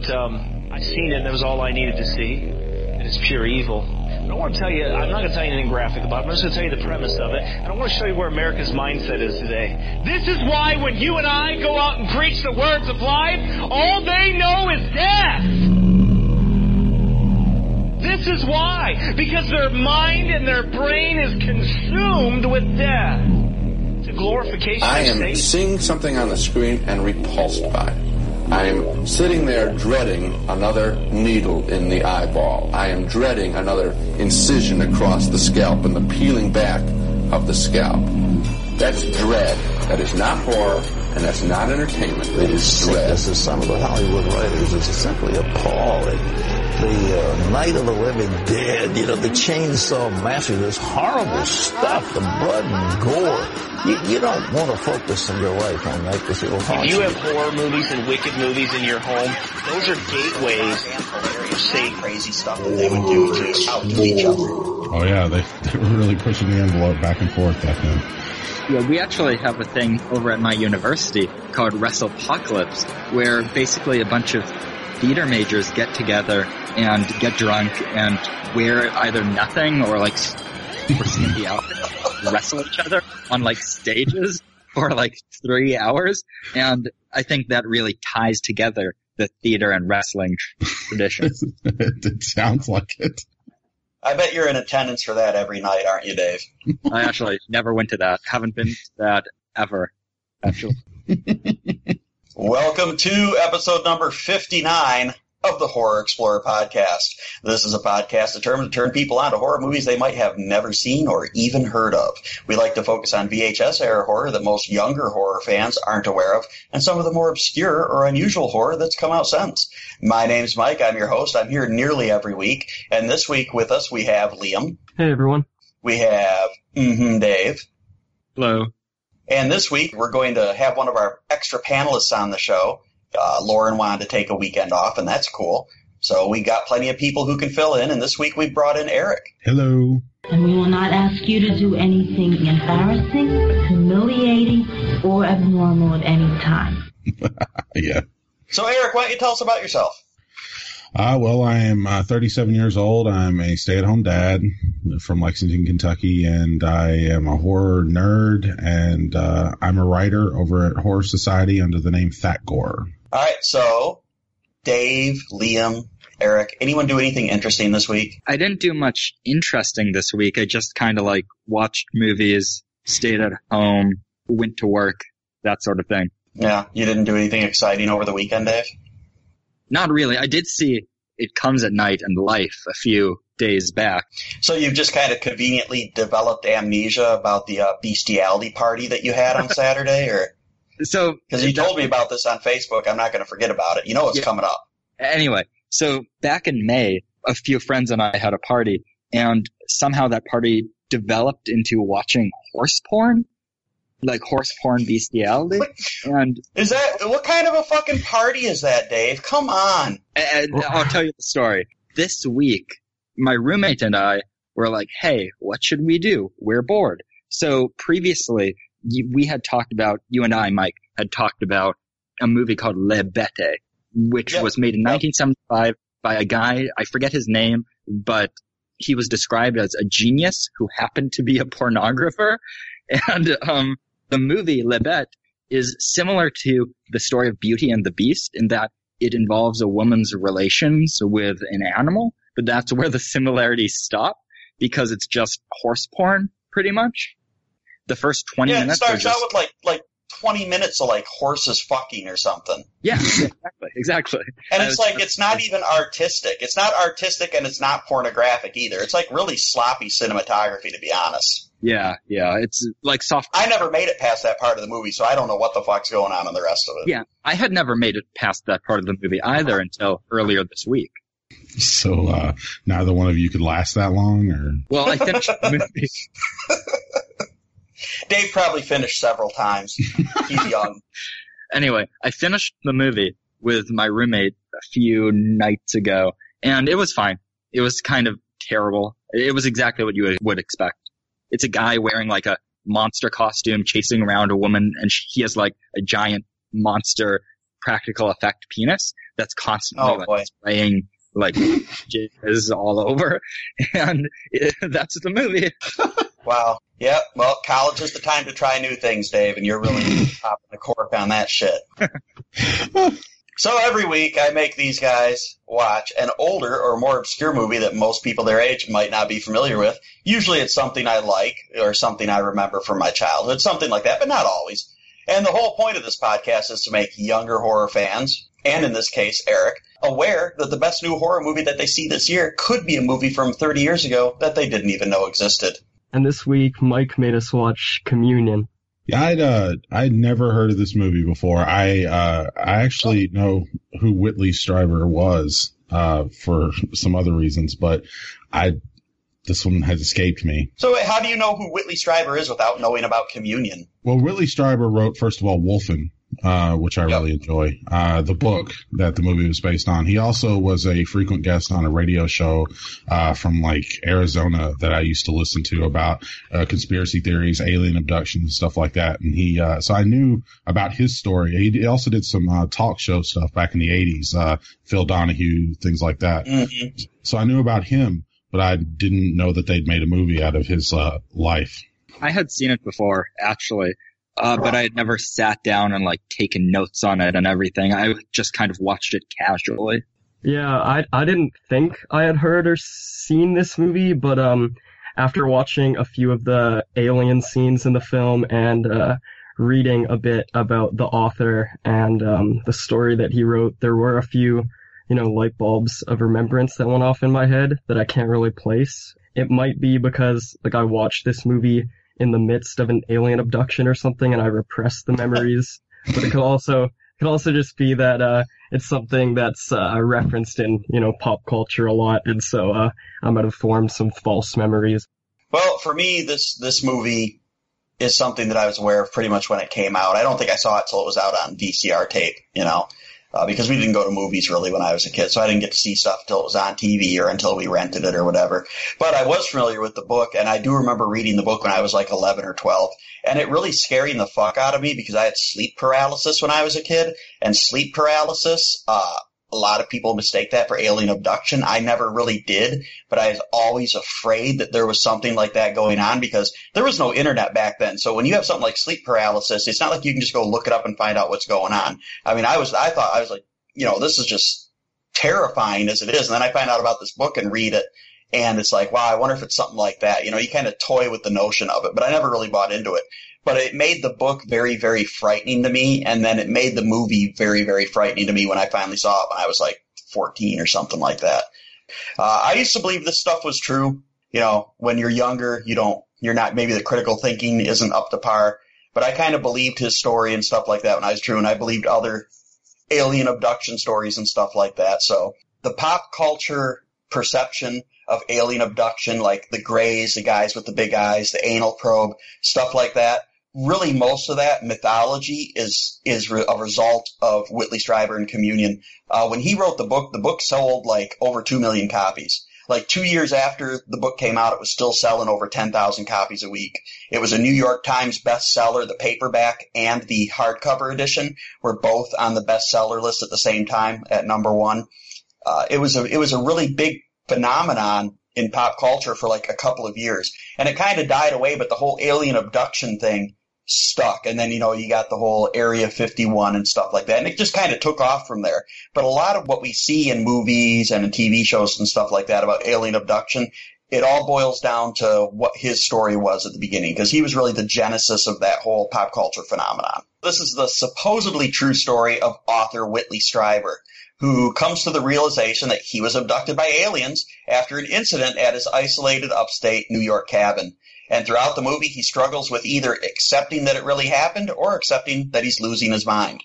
but um, I seen it and it was all I needed to see. It is pure evil. I don't want to tell you, I'm not going to tell you anything graphic about it. I'm just going to tell you the premise of it. And I want to show you where America's mindset is today. This is why when you and I go out and preach the words of life, all they know is death. This is why. Because their mind and their brain is consumed with death. It's a glorification I of am seeing something on the screen and repulsed by it. I am sitting there dreading another needle in the eyeball. I am dreading another incision across the scalp and the peeling back of the scalp. That's dread. That is not horror, and that's not entertainment. It is dread. This is some of the Hollywood writers. It's simply appalling. The uh, Night of the Living Dead, you know, the chainsaw massacre, this horrible stuff, the blood and gore. You, you don't want to focus in your life on that because it will haunt If you have horror movies and wicked movies in your home, those are gateways for Satan. crazy stuff that they would do to outdo each other. Oh yeah, they, they were really pushing the envelope back and forth back then. Yeah, we actually have a thing over at my university called WrestlePocalypse, where basically a bunch of theater majors get together and get drunk and wear either nothing or like super skimpy outfits, wrestle each other on like stages for like three hours. And I think that really ties together the theater and wrestling tradition. it sounds like it. I bet you're in attendance for that every night, aren't you, Dave? I actually never went to that. Haven't been to that ever. Actually. Welcome to episode number 59 of the Horror Explorer podcast. This is a podcast determined to turn people on to horror movies they might have never seen or even heard of. We like to focus on VHS era horror that most younger horror fans aren't aware of, and some of the more obscure or unusual horror that's come out since. My name's Mike. I'm your host. I'm here nearly every week, and this week with us we have Liam. Hey everyone. We have mm Dave. Hello. And this week, we're going to have one of our extra panelists on the show. Uh, Lauren wanted to take a weekend off, and that's cool. So we got plenty of people who can fill in, and this week we brought in Erik. Hello. And we will not ask you to do anything embarrassing, humiliating, or abnormal at any time. Yeah. So, Erik, why don't you tell us about yourself? Uh, well, I am uh, 37 years old. I'm a stay-at-home dad from Lexington, Kentucky, and I am a horror nerd, and uh, I'm a writer over at Horror Society under the name Fat Gore. All right, so Dave, Liam, Erik, anyone do anything interesting this week? I didn't do much interesting this week. I just kind of like watched movies, stayed at home, went to work, that sort of thing. Yeah, you didn't do anything exciting over the weekend, Dave? Not really. I did see It Comes at Night and Life a few days back. So you've just kind of conveniently developed amnesia about the uh, bestiality party that you had on Saturday, or So because you told me about this on Facebook, I'm not going to forget about it. You know it's Yeah. coming up. Anyway, so back in May, a few friends and I had a party, and somehow that party developed into watching horse porn, like horse porn bestiality. And, Is that what kind of a fucking party is that, Dave? Come on. and I'll tell you the story. This week, my roommate and I were like, "Hey, what should we do? We're bored." So previously, we had talked about you and I, Mike, had talked about a movie called Le Bete, which Yep. was made in 1975 by a guy I forget his name, but he was described as a genius who happened to be a pornographer, and um, the movie Le Bete is similar to the story of Beauty and the Beast in that it involves a woman's relations with an animal, but that's where the similarities stop because it's just horse porn, pretty much. The first 20 Yeah, it minutes are starts out with like like 20 minutes of like horses fucking or something. yeah, exactly, exactly. And it's like it's not even artistic. It's not artistic and it's not pornographic either. It's like really sloppy cinematography to be honest. Yeah, yeah, it's like soft. I never made it past that part of the movie, so I don't know what the fuck's going on in the rest of it. Yeah, I had never made it past that part of the movie either until earlier this week. So uh, neither one of you could last that long, or Well, I finished the movie. Dave probably finished several times. He's young. anyway, I finished the movie with my roommate a few nights ago, and it was fine. It was kind of terrible. It was exactly what you would expect. It's a guy wearing like a monster costume chasing around a woman, and she, he has like a giant monster practical effect penis that's constantly Oh, like spraying like jizz all over, and it, that's the movie. Wow. Yep. Well, college is the time to try new things, Dave, and you're really popping the cork on that shit. So every week I make these guys watch an older or more obscure movie that most people their age might not be familiar with. Usually it's something I like or something I remember from my childhood, something like that, but not always. And the whole point of this podcast is to make younger horror fans, and in this case, Erik, aware that the best new horror movie that they see this year could be a movie from 30 years ago that they didn't even know existed. And this week, Mike made us watch Communion. Yeah, I'd uh, I'd never heard of this movie before. I uh, I actually know who Whitley Strieber was uh, for some other reasons, but I this one has escaped me. So how do you know who Whitley Strieber is without knowing about Communion? Well, Whitley Strieber wrote first of all Wolfen, uh, which I Yep. really enjoy. Uh, the book that the movie was based on. He also was a frequent guest on a radio show uh, from like Arizona that I used to listen to about uh, conspiracy theories, alien abduction, and stuff like that. And he, uh, so I knew about his story. He also did some uh, talk show stuff back in the '80s, uh, Phil Donahue, things like that. Mhm. So I knew about him, but I didn't know that they'd made a movie out of his uh, life. I had seen it before, actually, uh, but I had never sat down and like taken notes on it and everything. I just kind of watched it casually. Yeah, I I didn't think I had heard or seen this movie, but um, after watching a few of the alien scenes in the film and uh, reading a bit about the author and um, the story that he wrote, there were a few, you know, light bulbs of remembrance that went off in my head that I can't really place. It might be because like I watched this movie in the midst of an alien abduction or something, and I repress the memories. but it could also could also just be that uh, it's something that's uh, referenced in you know pop culture a lot, and so uh, I might have formed some false memories. Well, for me, this this movie is something that I was aware of pretty much when it came out. I don't think I saw it till it was out on VCR tape, you know, uh, because we didn't go to movies really when I was a kid, so I didn't get to see stuff till it was on TV or until we rented it or whatever. But I was familiar with the book, and I do remember reading the book when I was like 11 or 12, and it really scaring the fuck out of me because I had sleep paralysis when I was a kid, and sleep paralysis, uh, a lot of people mistake that for alien abduction. I never really did, but I was always afraid that there was something like that going on because there was no internet back then. So when you have something like sleep paralysis, it's not like you can just go look it up and find out what's going on. I mean, I was, I thought, I was like, you know, this is just terrifying as it is. And then I find out about this book and read it. And it's like, wow, I wonder if it's something like that. You know, you kind of toy with the notion of it, but I never really bought into it. But it made the book very, very frightening to me. And then it made the movie very, very frightening to me when I finally saw it when I was like 14 or something like that. Uh, I used to believe this stuff was true. You know, when you're younger, you don't, you're not, maybe the critical thinking isn't up to par. But I kind of believed his story and stuff like that when I was true. And I believed other alien abduction stories and stuff like that. So the pop culture perception of alien abduction, like the grays, the guys with the big eyes, the anal probe, stuff like that. Really, most of that mythology is is a result of Whitley Strieber and Communion. Uh, when he wrote the book, the book sold like over two million copies. Like two years after the book came out, it was still selling over ten thousand copies a week. It was a New York Times bestseller. The paperback and the hardcover edition were both on the bestseller list at the same time at number one. Uh, it was a it was a really big phenomenon in pop culture for like a couple of years, and it kind of died away. But the whole alien abduction thing stuck, and then you know you got the whole Area 51 and stuff like that, and it just kind of took off from there. But a lot of what we see in movies and in TV shows and stuff like that about alien abduction, it all boils down to what his story was at the beginning, because he was really the genesis of that whole pop culture phenomenon. This is the supposedly true story of author Whitley Strieber who comes to the realization that he was abducted by aliens after an incident at his isolated upstate New York cabin. And throughout the movie, he struggles with either accepting that it really happened or accepting that he's losing his mind.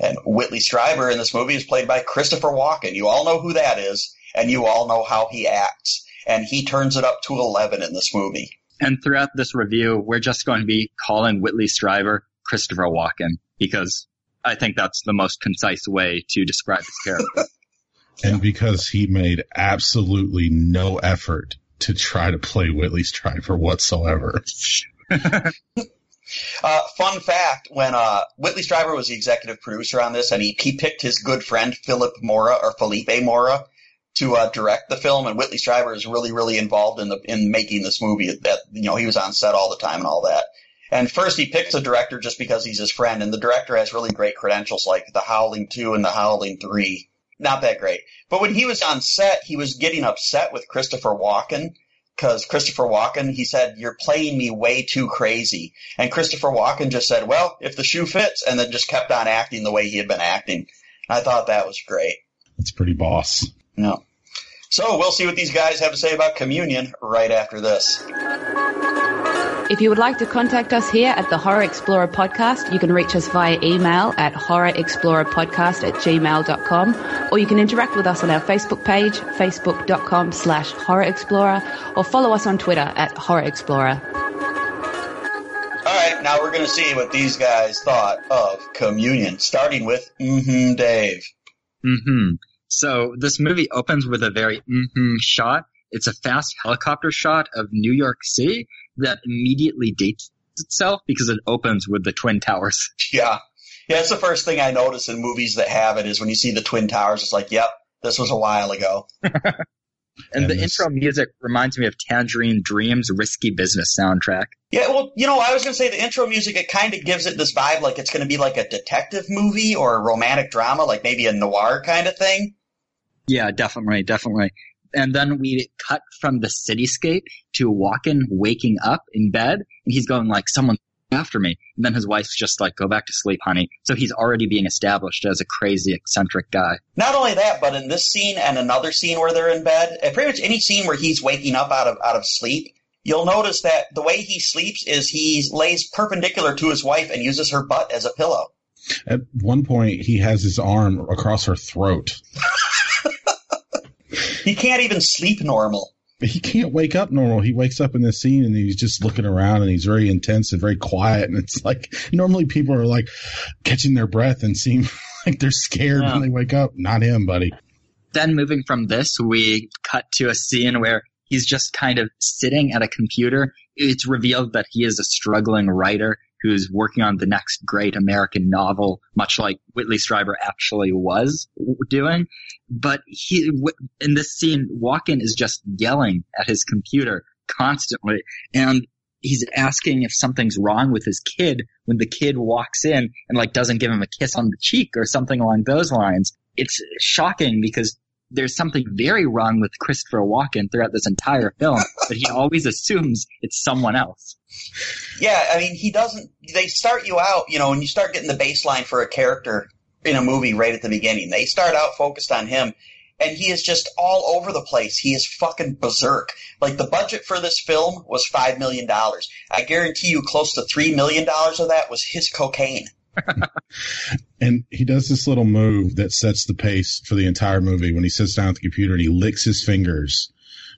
And Whitley Strieber in this movie is played by Christopher Walken. You all know who that is, and you all know how he acts. And he turns it up to 11 in this movie. And throughout this review, we're just going to be calling Whitley Strieber Christopher Walken because I think that's the most concise way to describe his character. And because he made absolutely no effort to try to play Whitley Strieber whatsoever. Uh, fun fact: when uh, Whitley Strieber was the executive producer on this, and he he picked his good friend Philip Mora or Felipe Mora to uh, direct the film, and Whitley Strieber is really really involved in the in making this movie. That you know he was on set all the time and all that. And first he picks a director just because he's his friend, and the director has really great credentials like The Howling Two and The Howling Three. Not that great, but when he was on set, he was getting upset with Christopher Walken because Christopher Walken, he said, "You're playing me way too crazy," and Christopher Walken just said, "Well, if the shoe fits," and then just kept on acting the way he had been acting. I thought that was great. It's pretty boss. No. So we'll see what these guys have to say about communion right after this. If you would like to contact us here at the Horror Explorer Podcast, you can reach us via email at horrorexplorerpodcast at gmail.com, or you can interact with us on our Facebook page, facebook.com slash horrorexplorer, or follow us on Twitter at horrorexplorer. All right, now we're going to see what these guys thought of communion, starting with mm-hmm Dave. Mm-hmm. So this movie opens with a very mm-hmm shot. It's a fast helicopter shot of New York City that immediately dates itself because it opens with the Twin Towers. Yeah. Yeah, it's the first thing I notice in movies that have it is when you see the Twin Towers, it's like, yep, this was a while ago. and, And the this- intro music reminds me of Tangerine Dream's Risky Business soundtrack. Yeah, well, you know, I was going to say the intro music, it kind of gives it this vibe like it's going to be like a detective movie or a romantic drama, like maybe a noir kind of thing. Yeah, definitely, definitely. And then we cut from the cityscape to Walken waking up in bed, and he's going like, "Someone after me." And then his wife's just like, "Go back to sleep, honey." So he's already being established as a crazy, eccentric guy. Not only that, but in this scene and another scene where they're in bed, and pretty much any scene where he's waking up out of out of sleep, you'll notice that the way he sleeps is he lays perpendicular to his wife and uses her butt as a pillow. At one point, he has his arm across her throat. He can't even sleep normal. He can't wake up normal. He wakes up in this scene and he's just looking around and he's very intense and very quiet. And it's like normally people are like catching their breath and seem like they're scared Yeah. when they wake up. Not him, buddy. Then moving from this, we cut to a scene where he's just kind of sitting at a computer. It's revealed that he is a struggling writer who's working on the next great American novel, much like Whitley Strieber actually was doing. But he, in this scene, Walken is just yelling at his computer constantly. And he's asking if something's wrong with his kid when the kid walks in and like doesn't give him a kiss on the cheek or something along those lines. It's shocking because there's something very wrong with Christopher Walken throughout this entire film, but he always assumes it's someone else. Yeah, I mean, he doesn't. They start you out, you know, when you start getting the baseline for a character in a movie right at the beginning. They start out focused on him, and he is just all over the place. He is fucking berserk. Like the budget for this film was five million dollars. I guarantee you, close to three million dollars of that was his cocaine. And he does this little move that sets the pace for the entire movie when he sits down at the computer and he licks his fingers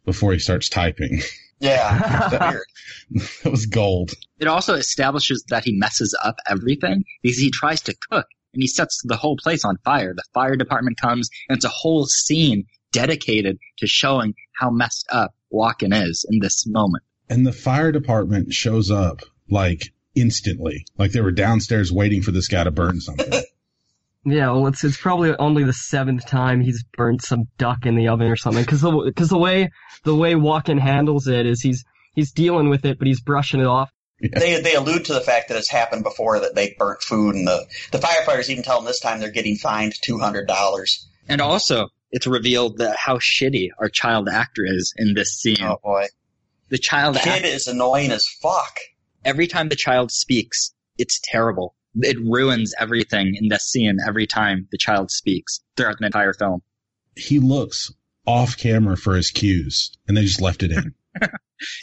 before he starts typing. Yeah, it's that was gold. It also establishes that he messes up everything because he tries to cook and he sets the whole place on fire. The fire department comes and it's a whole scene dedicated to showing how messed up Walken is in this moment. And the fire department shows up like instantly. Like they were downstairs waiting for this guy to burn something. Yeah, well, it's it's probably only the seventh time he's burnt some duck in the oven or something. Because the because the way the way Walken handles it is he's he's dealing with it, but he's brushing it off. They they allude to the fact that it's happened before that they burnt food, and the the firefighters even tell them this time they're getting fined two hundred dollars. And also, it's revealed that how shitty our child actor is in this scene. Oh boy, The child kid actor, is annoying as fuck. Every time the child speaks, it's terrible. It ruins everything in this scene every time the child speaks throughout the entire film. he looks off camera for his cues and they just left it in.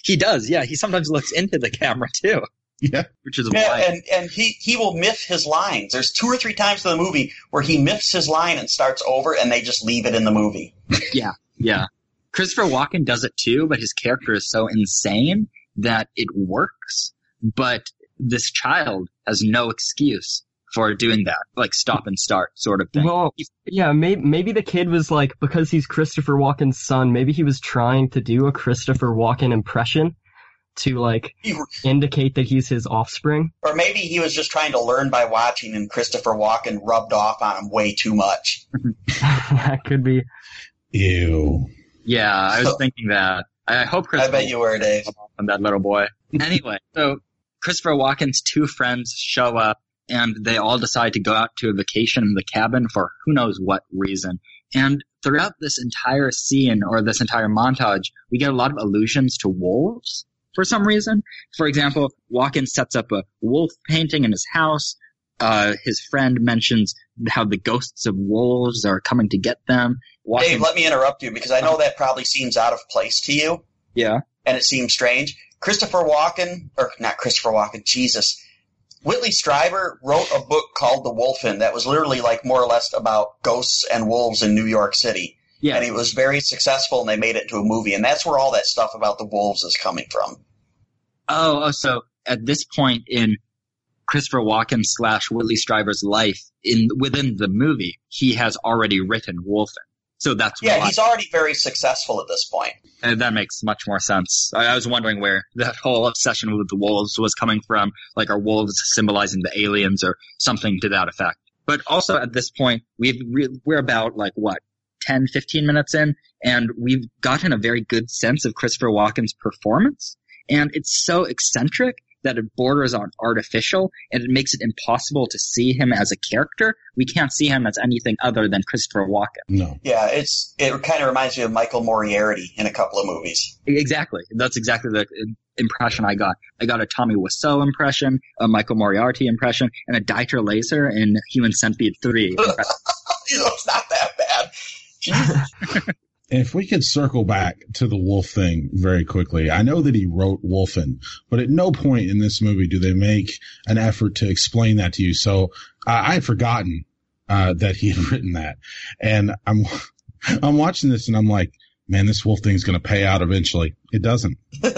He does, yeah. He sometimes looks into the camera too, yeah. which is Yeah, why. and and he he will miff his lines. There's two or three times in the movie where he miffs his line and starts over, and they just leave it in the movie. Yeah, yeah. Christopher Walken does it too, but his character is so insane that it works. But this child has no excuse for doing that, like stop and start sort of thing. Well, yeah, maybe maybe the kid was like because he's Christopher Walken's son. Maybe he was trying to do a Christopher Walken impression, to like indicate that he's his offspring. Or maybe he was just trying to learn by watching, and Christopher Walken rubbed off on him way too much. that could be. Ew. Yeah, I was So- thinking that. I I hope Chris I bet you were, Dave. on that little boy. Anyway, so Christopher Walken's two friends show up and they all decide to go out to a vacation in the cabin for who knows what reason. And throughout this entire scene or this entire montage, we get a lot of allusions to wolves for some reason. For example, Walken sets up a wolf painting in his house. Uh, his friend mentions how the ghosts of wolves are coming to get them. Walken, Dave, let me interrupt you because I know that probably seems out of place to you, yeah. and it seems strange. Christopher Walken, or not Christopher Walken, Jesus. Whitley Strieber wrote a book called The Wolfen that was literally like more or less about ghosts and wolves in New York City. Yeah. And it was very successful and they made it into a movie. And that's where all that stuff about the wolves is coming from. Oh, oh, so at this point in Christopher Walken slash Whitley Strieber's life, in within the movie, he has already written Wolfen. So that's Yeah, why he's already very successful at this point. and that makes much more sense. I, I was wondering where that whole obsession with the wolves was coming from. Like, are wolves symbolizing the aliens or something to that effect? But also at this point, we've re- we're about like what 10, 15 minutes in, and we've gotten a very good sense of Christopher Walken's performance. And it's so eccentric that it borders on artificial, and it makes it impossible to see him as a character. We can't see him as anything other than Christopher Walken. No. Yeah, it's it kind of reminds me of Michael Moriarty in a couple of movies. Exactly. That's exactly the impression I got. I got a Tommy Wiseau impression, a Michael Moriarty impression, and a Dieter Laser in Human Centipede 3. it's not that bad. If we could circle back to the wolf thing very quickly, I know that he wrote Wolfen, but at no point in this movie do they make an effort to explain that to you. So uh, I had forgotten uh, that he had written that, and I'm I'm watching this and I'm like, man, this wolf thing's going to pay out eventually. It doesn't.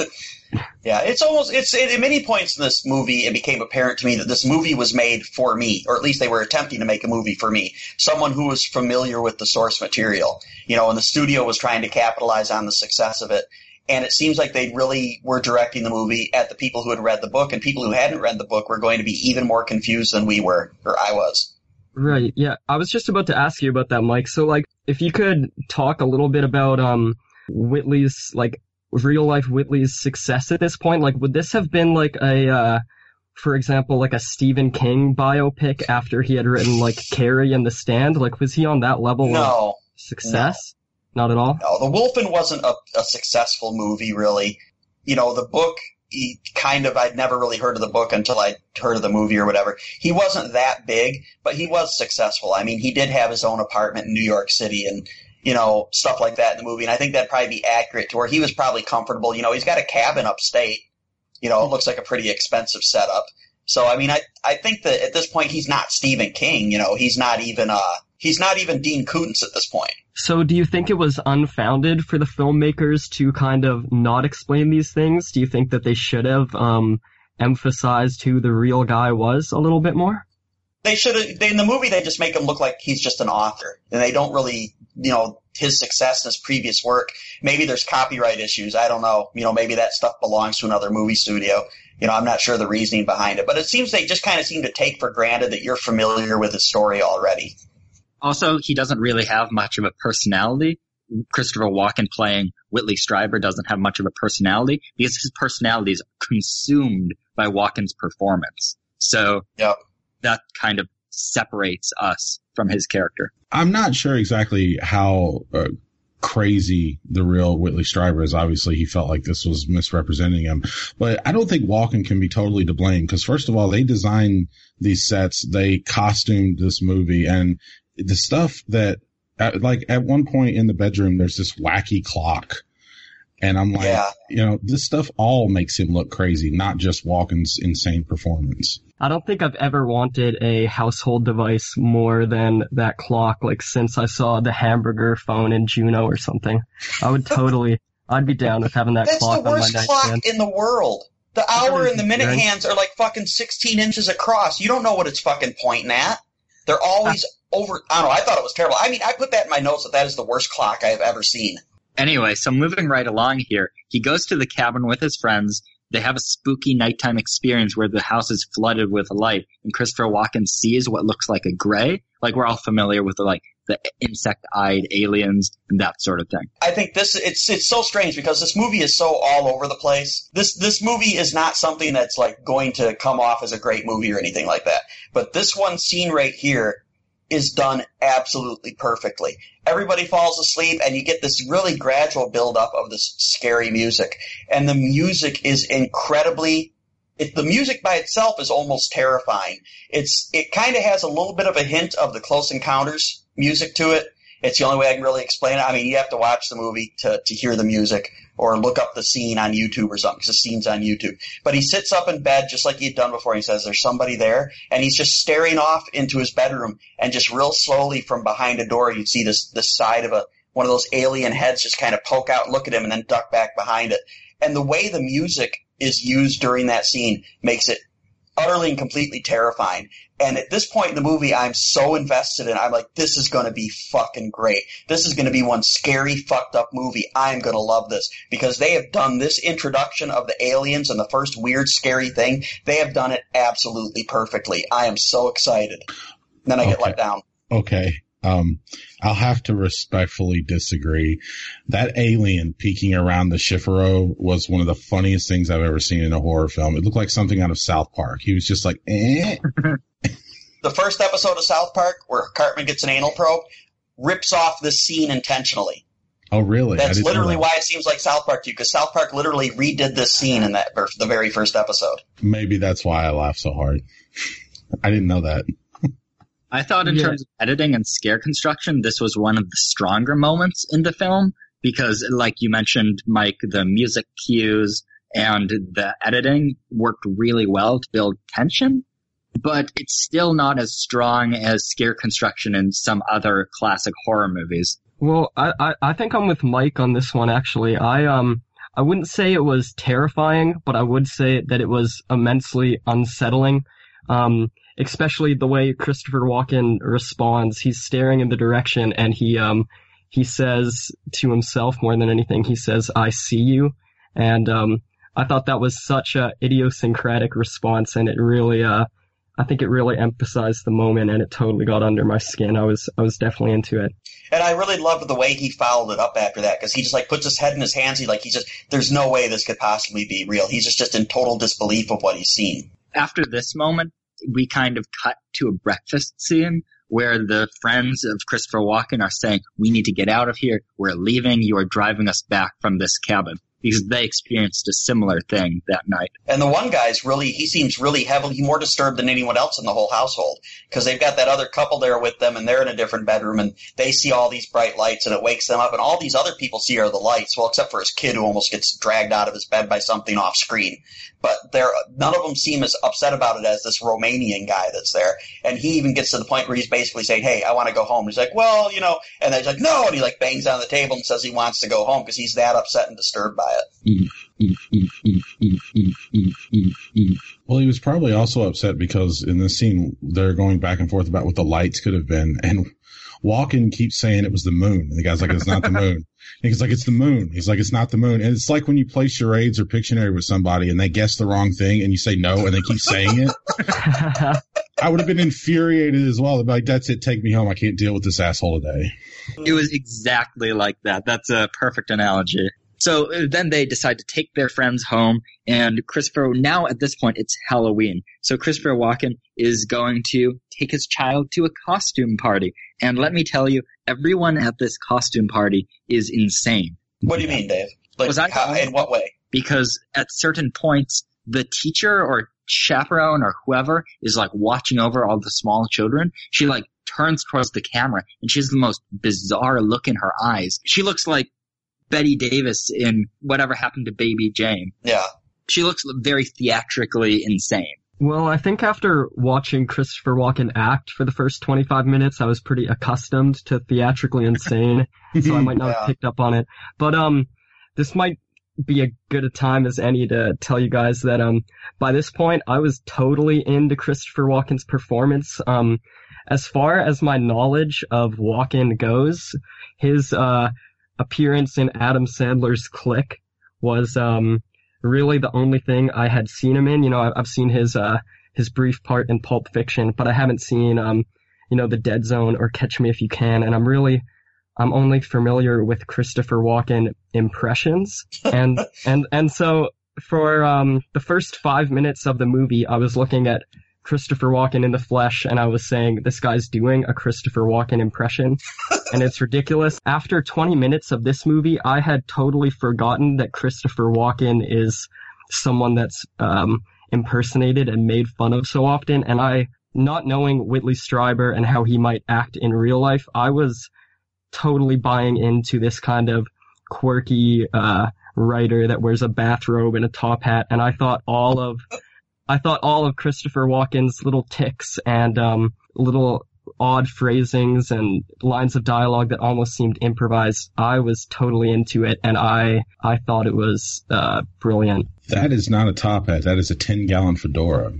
Yeah, it's almost it's it, at many points in this movie it became apparent to me that this movie was made for me, or at least they were attempting to make a movie for me, someone who was familiar with the source material. You know, and the studio was trying to capitalize on the success of it. And it seems like they really were directing the movie at the people who had read the book, and people who hadn't read the book were going to be even more confused than we were, or I was. Right. Yeah. I was just about to ask you about that, Mike. So, like, if you could talk a little bit about um Whitley's like real life Whitley's success at this point. Like, would this have been like a, uh, for example, like a Stephen King biopic after he had written like Carrie and The Stand? Like, was he on that level of No, success? Not at all. no, The Wolfen wasn't a, a successful movie, really. You know, the book, he kind of, I'd never really heard of the book until I heard of the movie or whatever. He wasn't that big, but he was successful. I mean, he did have his own apartment in New York City and, you know, stuff like that in the movie. And I think that'd probably be accurate to where he was probably comfortable. You know, he's got a cabin upstate. You know, it looks like a pretty expensive setup. So, I mean, I, I think that at this point, he's not Stephen King. You know, he's not even, uh, he's not even Dean Koontz at this point. So, do you think it was unfounded for the filmmakers to kind of not explain these things? Do you think that they should have um, emphasized who the real guy was a little bit more? they should have in the movie they just make him look like he's just an author and they don't really you know his success in his previous work maybe there's copyright issues i don't know you know maybe that stuff belongs to another movie studio you know i'm not sure the reasoning behind it but it seems they just kind of seem to take for granted that you're familiar with the story already Also, he doesn't really have much of a personality. Christopher Walken playing Whitley Strieber doesn't have much of a personality because his personality is consumed by Walken's performance. So Yep. that kind of separates us from his character. I'm not sure exactly how uh, crazy the real Whitley Strieber is. Obviously, he felt like this was misrepresenting him, but I don't think Walken can be totally to blame because first of all, they designed these sets, they costumed this movie, and the stuff that, at, like at one point in the bedroom, there's this wacky clock. And I'm like, Yeah. you know, this stuff all makes him look crazy, not just Walken's insane performance. I don't think I've ever wanted a household device more than that clock, like since I saw the hamburger phone in Juno or something. I would totally, I'd be down with having that that's clock the on my worst clock nightstand. in the world the hour and the minute hands are like fucking 16 inches across you don't know what it's fucking pointing at they're always over i don't know i thought it was terrible i mean i put that in my notes that that is the worst clock i have ever seen Anyway, so moving right along here, he goes to the cabin with his friends. they have a spooky nighttime experience where the house is flooded with light and Christopher Walken sees what looks like a gray. Like we're all familiar with the like the insect-eyed aliens and that sort of thing. I think this it's it's so strange because this movie is so all over the place. This this movie is not something that's like going to come off as a great movie or anything like that. But this one scene right here is done absolutely perfectly. Everybody falls asleep and you get this really gradual build up of this scary music. And the music is incredibly it, the music by itself is almost terrifying. It's it kind of has a little bit of a hint of the Close Encounters music to it. It's the only way I can really explain it. I mean, you have to watch the movie to, to hear the music or look up the scene on YouTube or something because the scene's on YouTube. But he sits up in bed just like he'd done before. He says, there's somebody there. And he's just staring off into his bedroom and just real slowly from behind a door, you'd see this, the side of a, one of those alien heads just kind of poke out look at him and then duck back behind it. And the way the music is used during that scene makes it utterly and completely terrifying. And at this point in the movie, I'm so invested in. I'm like, this is going to be fucking great. This is going to be one scary, fucked up movie. I'm going to love this because they have done this introduction of the aliens and the first weird, scary thing. They have done it absolutely perfectly. I am so excited. Then I get let down. Okay. Um, I'll have to respectfully disagree. That alien peeking around the chifforobe was one of the funniest things I've ever seen in a horror film. It looked like something out of South Park. He was just like, eh. The first episode of South Park where Cartman gets an anal probe rips off this scene intentionally. Oh, really? That's literally that. why it seems like South Park to you because South Park literally redid this scene in that the very first episode. Maybe that's why I laughed so hard. I didn't know that. I thought in Yeah. terms of editing and scare construction, this was one of the stronger moments in the film because, like you mentioned, Mike, the music cues and the editing worked really well to build tension, but it's still not as strong as scare construction in some other classic horror movies. Well, I, I, I think I'm with Mike on this one actually. I um I wouldn't say it was terrifying, but I would say that it was immensely unsettling. Um especially the way Christopher Walken responds. He's staring in the direction and he um he says to himself more than anything, he says, I see you. And um I thought that was such a idiosyncratic response and it really uh I think it really emphasized the moment and it totally got under my skin. I was I was definitely into it. And I really loved the way he followed it up after that because he just like puts his head in his hands. He like he's just there's no way this could possibly be real. He's just just in total disbelief of what he's seen. after this moment, we kind of cut to a breakfast scene where the friends of Christopher Walken are saying, we need to get out of here. We're leaving. You are driving us back from this cabin because they experienced a similar thing that night. And the one guy's really he seems really heavily more disturbed than anyone else in the whole household because they've got that other couple there with them and they're in a different bedroom and they see all these bright lights and it wakes them up and all these other people see are the lights. Well, except for his kid who almost gets dragged out of his bed by something off screen. But they're none of them seem as upset about it as this Romanian guy that's there. And he even gets to the point where he's basically saying, "Hey, I want to go home." He's like, "Well, you know," and they're like, "No," and he like bangs on the table and says he wants to go home because he's that upset and disturbed by it. Well, he was probably also upset because in this scene, they're going back and forth about what the lights could have been. And Walken keeps saying it was the moon. And the guy's like, it's not the moon. And he's like, it's the moon. He's like, it's not the moon. And it's like when you play charades or Pictionary with somebody and they guess the wrong thing and you say no and they keep saying it. I would have been infuriated as well. Like, that's it. Take me home. I can't deal with this asshole today. It was exactly like that. That's a perfect analogy. So uh, then they decide to take their friends home, and Christopher, now at this point, it's Halloween. So Christopher Walken is going to take his child to a costume party. And let me tell you, everyone at this costume party is insane. What do you mean, Dave? Like, Was I- how, in what way? because at certain points the teacher or chaperone or whoever is like watching over all the small children she like turns towards the camera and she has the most bizarre look in her eyes she looks like bette davis in whatever happened to baby jane Yeah. she looks very theatrically insane Well, I think after watching Christopher Walken act for the first 25 minutes, I was pretty accustomed to theatrically insane, so I might not Yeah. have picked up on it. But um, this might be a good a time as any to tell you guys that um, by this point, I was totally into Christopher Walken's performance. Um, as far as my knowledge of Walken goes, his uh appearance in Adam Sandler's Click was um really the only thing I had seen him in. You know, I've seen his uh, his brief part in Pulp Fiction, but I haven't seen um, you know, The Dead Zone or Catch Me If You Can, and I'm really I'm only familiar with Christopher Walken impressions, and and and so for um, the first five minutes of the movie, I was looking at Christopher Walken in the flesh, and I was saying this guy's doing a Christopher Walken impression, and it's ridiculous. After 20 minutes of this movie, I had totally forgotten that Christopher Walken is someone that's um, impersonated and made fun of so often, and I, not knowing Whitley Strieber and how he might act in real life, I was totally buying into this kind of quirky uh, writer that wears a bathrobe and a top hat, and I thought all of I thought all of Christopher Walken's little ticks and um, little odd phrasings and lines of dialogue that almost seemed improvised. I was totally into it, and I I thought it was uh, brilliant. That is not a top hat. That is a ten gallon fedora.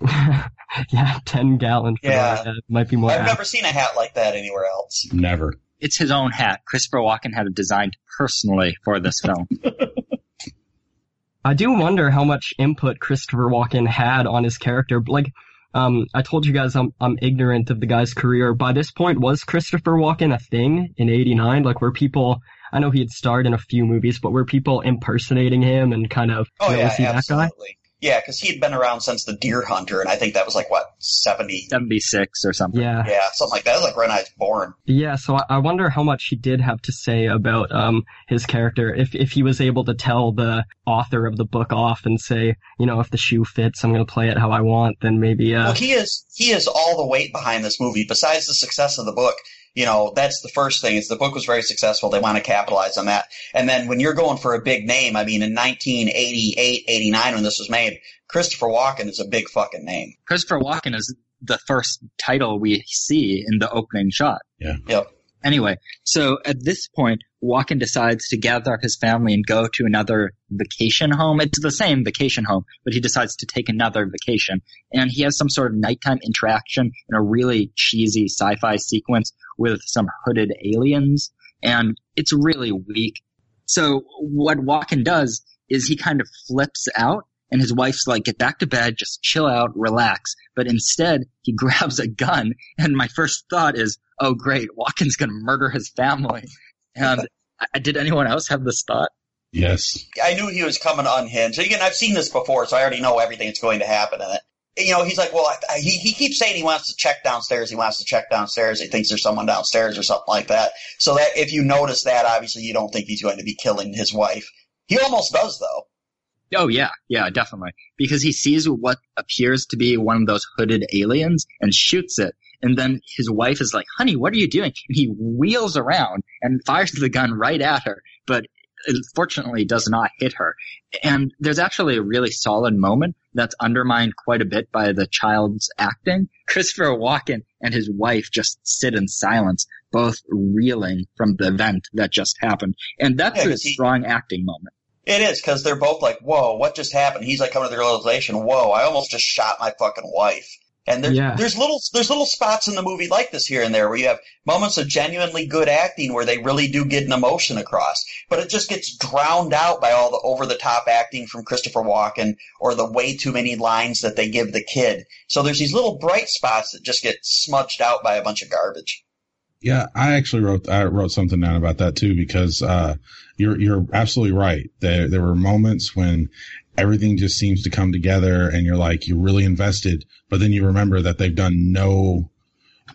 yeah, ten gallon. Fedora. Yeah. might be more. I've apt. never seen a hat like that anywhere else. Never. It's his own hat. Christopher Walken had it designed personally for this film. I do wonder how much input Christopher Walken had on his character. Like, um, I told you guys I'm I'm ignorant of the guy's career. By this point, was Christopher Walken a thing in '89? Like, were people? I know he had starred in a few movies, but were people impersonating him and kind of? Oh you know, yeah, was he that guy? Absolutely. Yeah, because he had been around since the Deer Hunter, and I think that was like what seventy. 76 or something. Yeah. Yeah, something like that. That was like right when I was born. Yeah, so I, I wonder how much he did have to say about um his character. If if he was able to tell the author of the book off and say, you know, if the shoe fits, I'm gonna play it how I want. Then maybe uh Well, he is he is all the weight behind this movie. Besides the success of the book, you know, that's the first thing. Is the book was very successful. They want to capitalize on that. And then when you're going for a big name, I mean, in 1988, 89, when this was made, Christopher Walken is a big fucking name. Christopher Walken is the first title we see in the opening shot. Yeah. Yep. Anyway, so at this point, Walken decides to gather his family and go to another vacation home. It's the same vacation home, but he decides to take another vacation. And he has some sort of nighttime interaction in a really cheesy sci-fi sequence with some hooded aliens. And it's really weak. So what Walken does is he kind of flips out and his wife's like, get back to bed, just chill out, relax. But instead, he grabs a gun. And my first thought is, oh great, Walken's gonna murder his family. And did anyone else have this thought? Yes. I knew he was coming unhinged. So again, I've seen this before, so I already know everything that's going to happen in it. You know, he's like, well, I, I, he, he keeps saying he wants to check downstairs. He wants to check downstairs. He thinks there's someone downstairs or something like that. So that if you notice that, obviously you don't think he's going to be killing his wife. He almost does, though. Oh yeah, yeah, definitely. Because he sees what appears to be one of those hooded aliens and shoots it. And then his wife is like, honey, what are you doing? And he wheels around and fires the gun right at her, but fortunately does not hit her. And there's actually a really solid moment that's undermined quite a bit by the child's acting. Christopher Walken and his wife just sit in silence, both reeling from the event that just happened. And that's Yeah, a 'cause he- strong acting moment. It is because they're both like, "Whoa, what just happened?" He's like coming to the realization, "Whoa, I almost just shot my fucking wife." And there's Yeah. there's little there's little spots in the movie like this here and there where you have moments of genuinely good acting where they really do get an emotion across, but it just gets drowned out by all the over the top acting from Christopher Walken or the way too many lines that they give the kid. So there's these little bright spots that just get smudged out by a bunch of garbage. Yeah, I actually wrote I wrote something down about that too because uh, you're you're absolutely right. There there were moments when everything just seems to come together and you're like you're really invested, but then you remember that they've done no,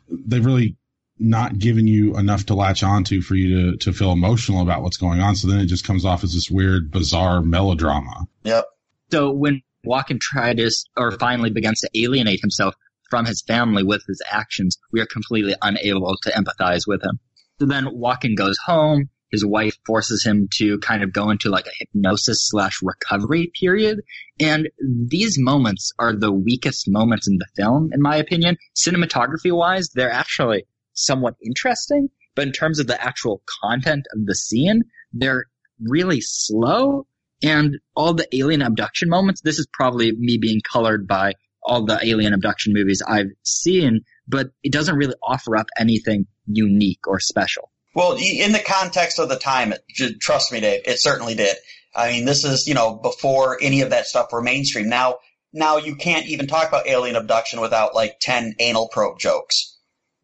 they've really not given you enough to latch onto for you to to feel emotional about what's going on. So then it just comes off as this weird, bizarre melodrama. Yep. So when Walken tried to, or finally begins to alienate himself from his family with his actions, we are completely unable to empathize with him. So then Walken goes home. His wife forces him to kind of go into like a hypnosis slash recovery period. And these moments are the weakest moments in the film, in my opinion. Cinematography wise, they're actually somewhat interesting, but in terms of the actual content of the scene, they're really slow and all the alien abduction moments, this is probably me being colored by all the alien abduction movies I've seen, but it doesn't really offer up anything unique or special. Well, in the context of the time, it, trust me, Dave, it certainly did. I mean, this is, you know, before any of that stuff were mainstream. Now, now you can't even talk about alien abduction without like 10 anal probe jokes.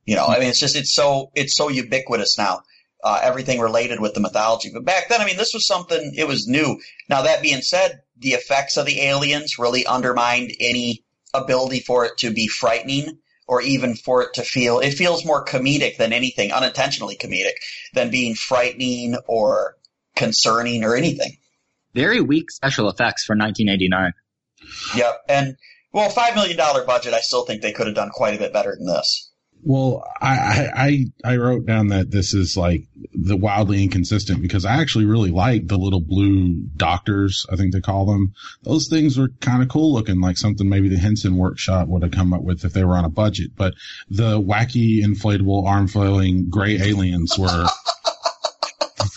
You know, I mean, it's just, it's so, it's so ubiquitous now. Uh, everything related with the mythology. But back then, I mean, this was something, it was new. Now, that being said, the effects of the aliens really undermined any ability for it to be frightening or even for it to feel, it feels more comedic than anything, unintentionally comedic, than being frightening or concerning or anything. Very weak special effects for 1989. Yep. And, well, $5 million budget, I still think they could have done quite a bit better than this. Well, I, I I wrote down that this is like the wildly inconsistent because I actually really like the little blue doctors. I think they call them. Those things were kind of cool looking, like something maybe the Henson Workshop would have come up with if they were on a budget. But the wacky inflatable arm flailing gray aliens were.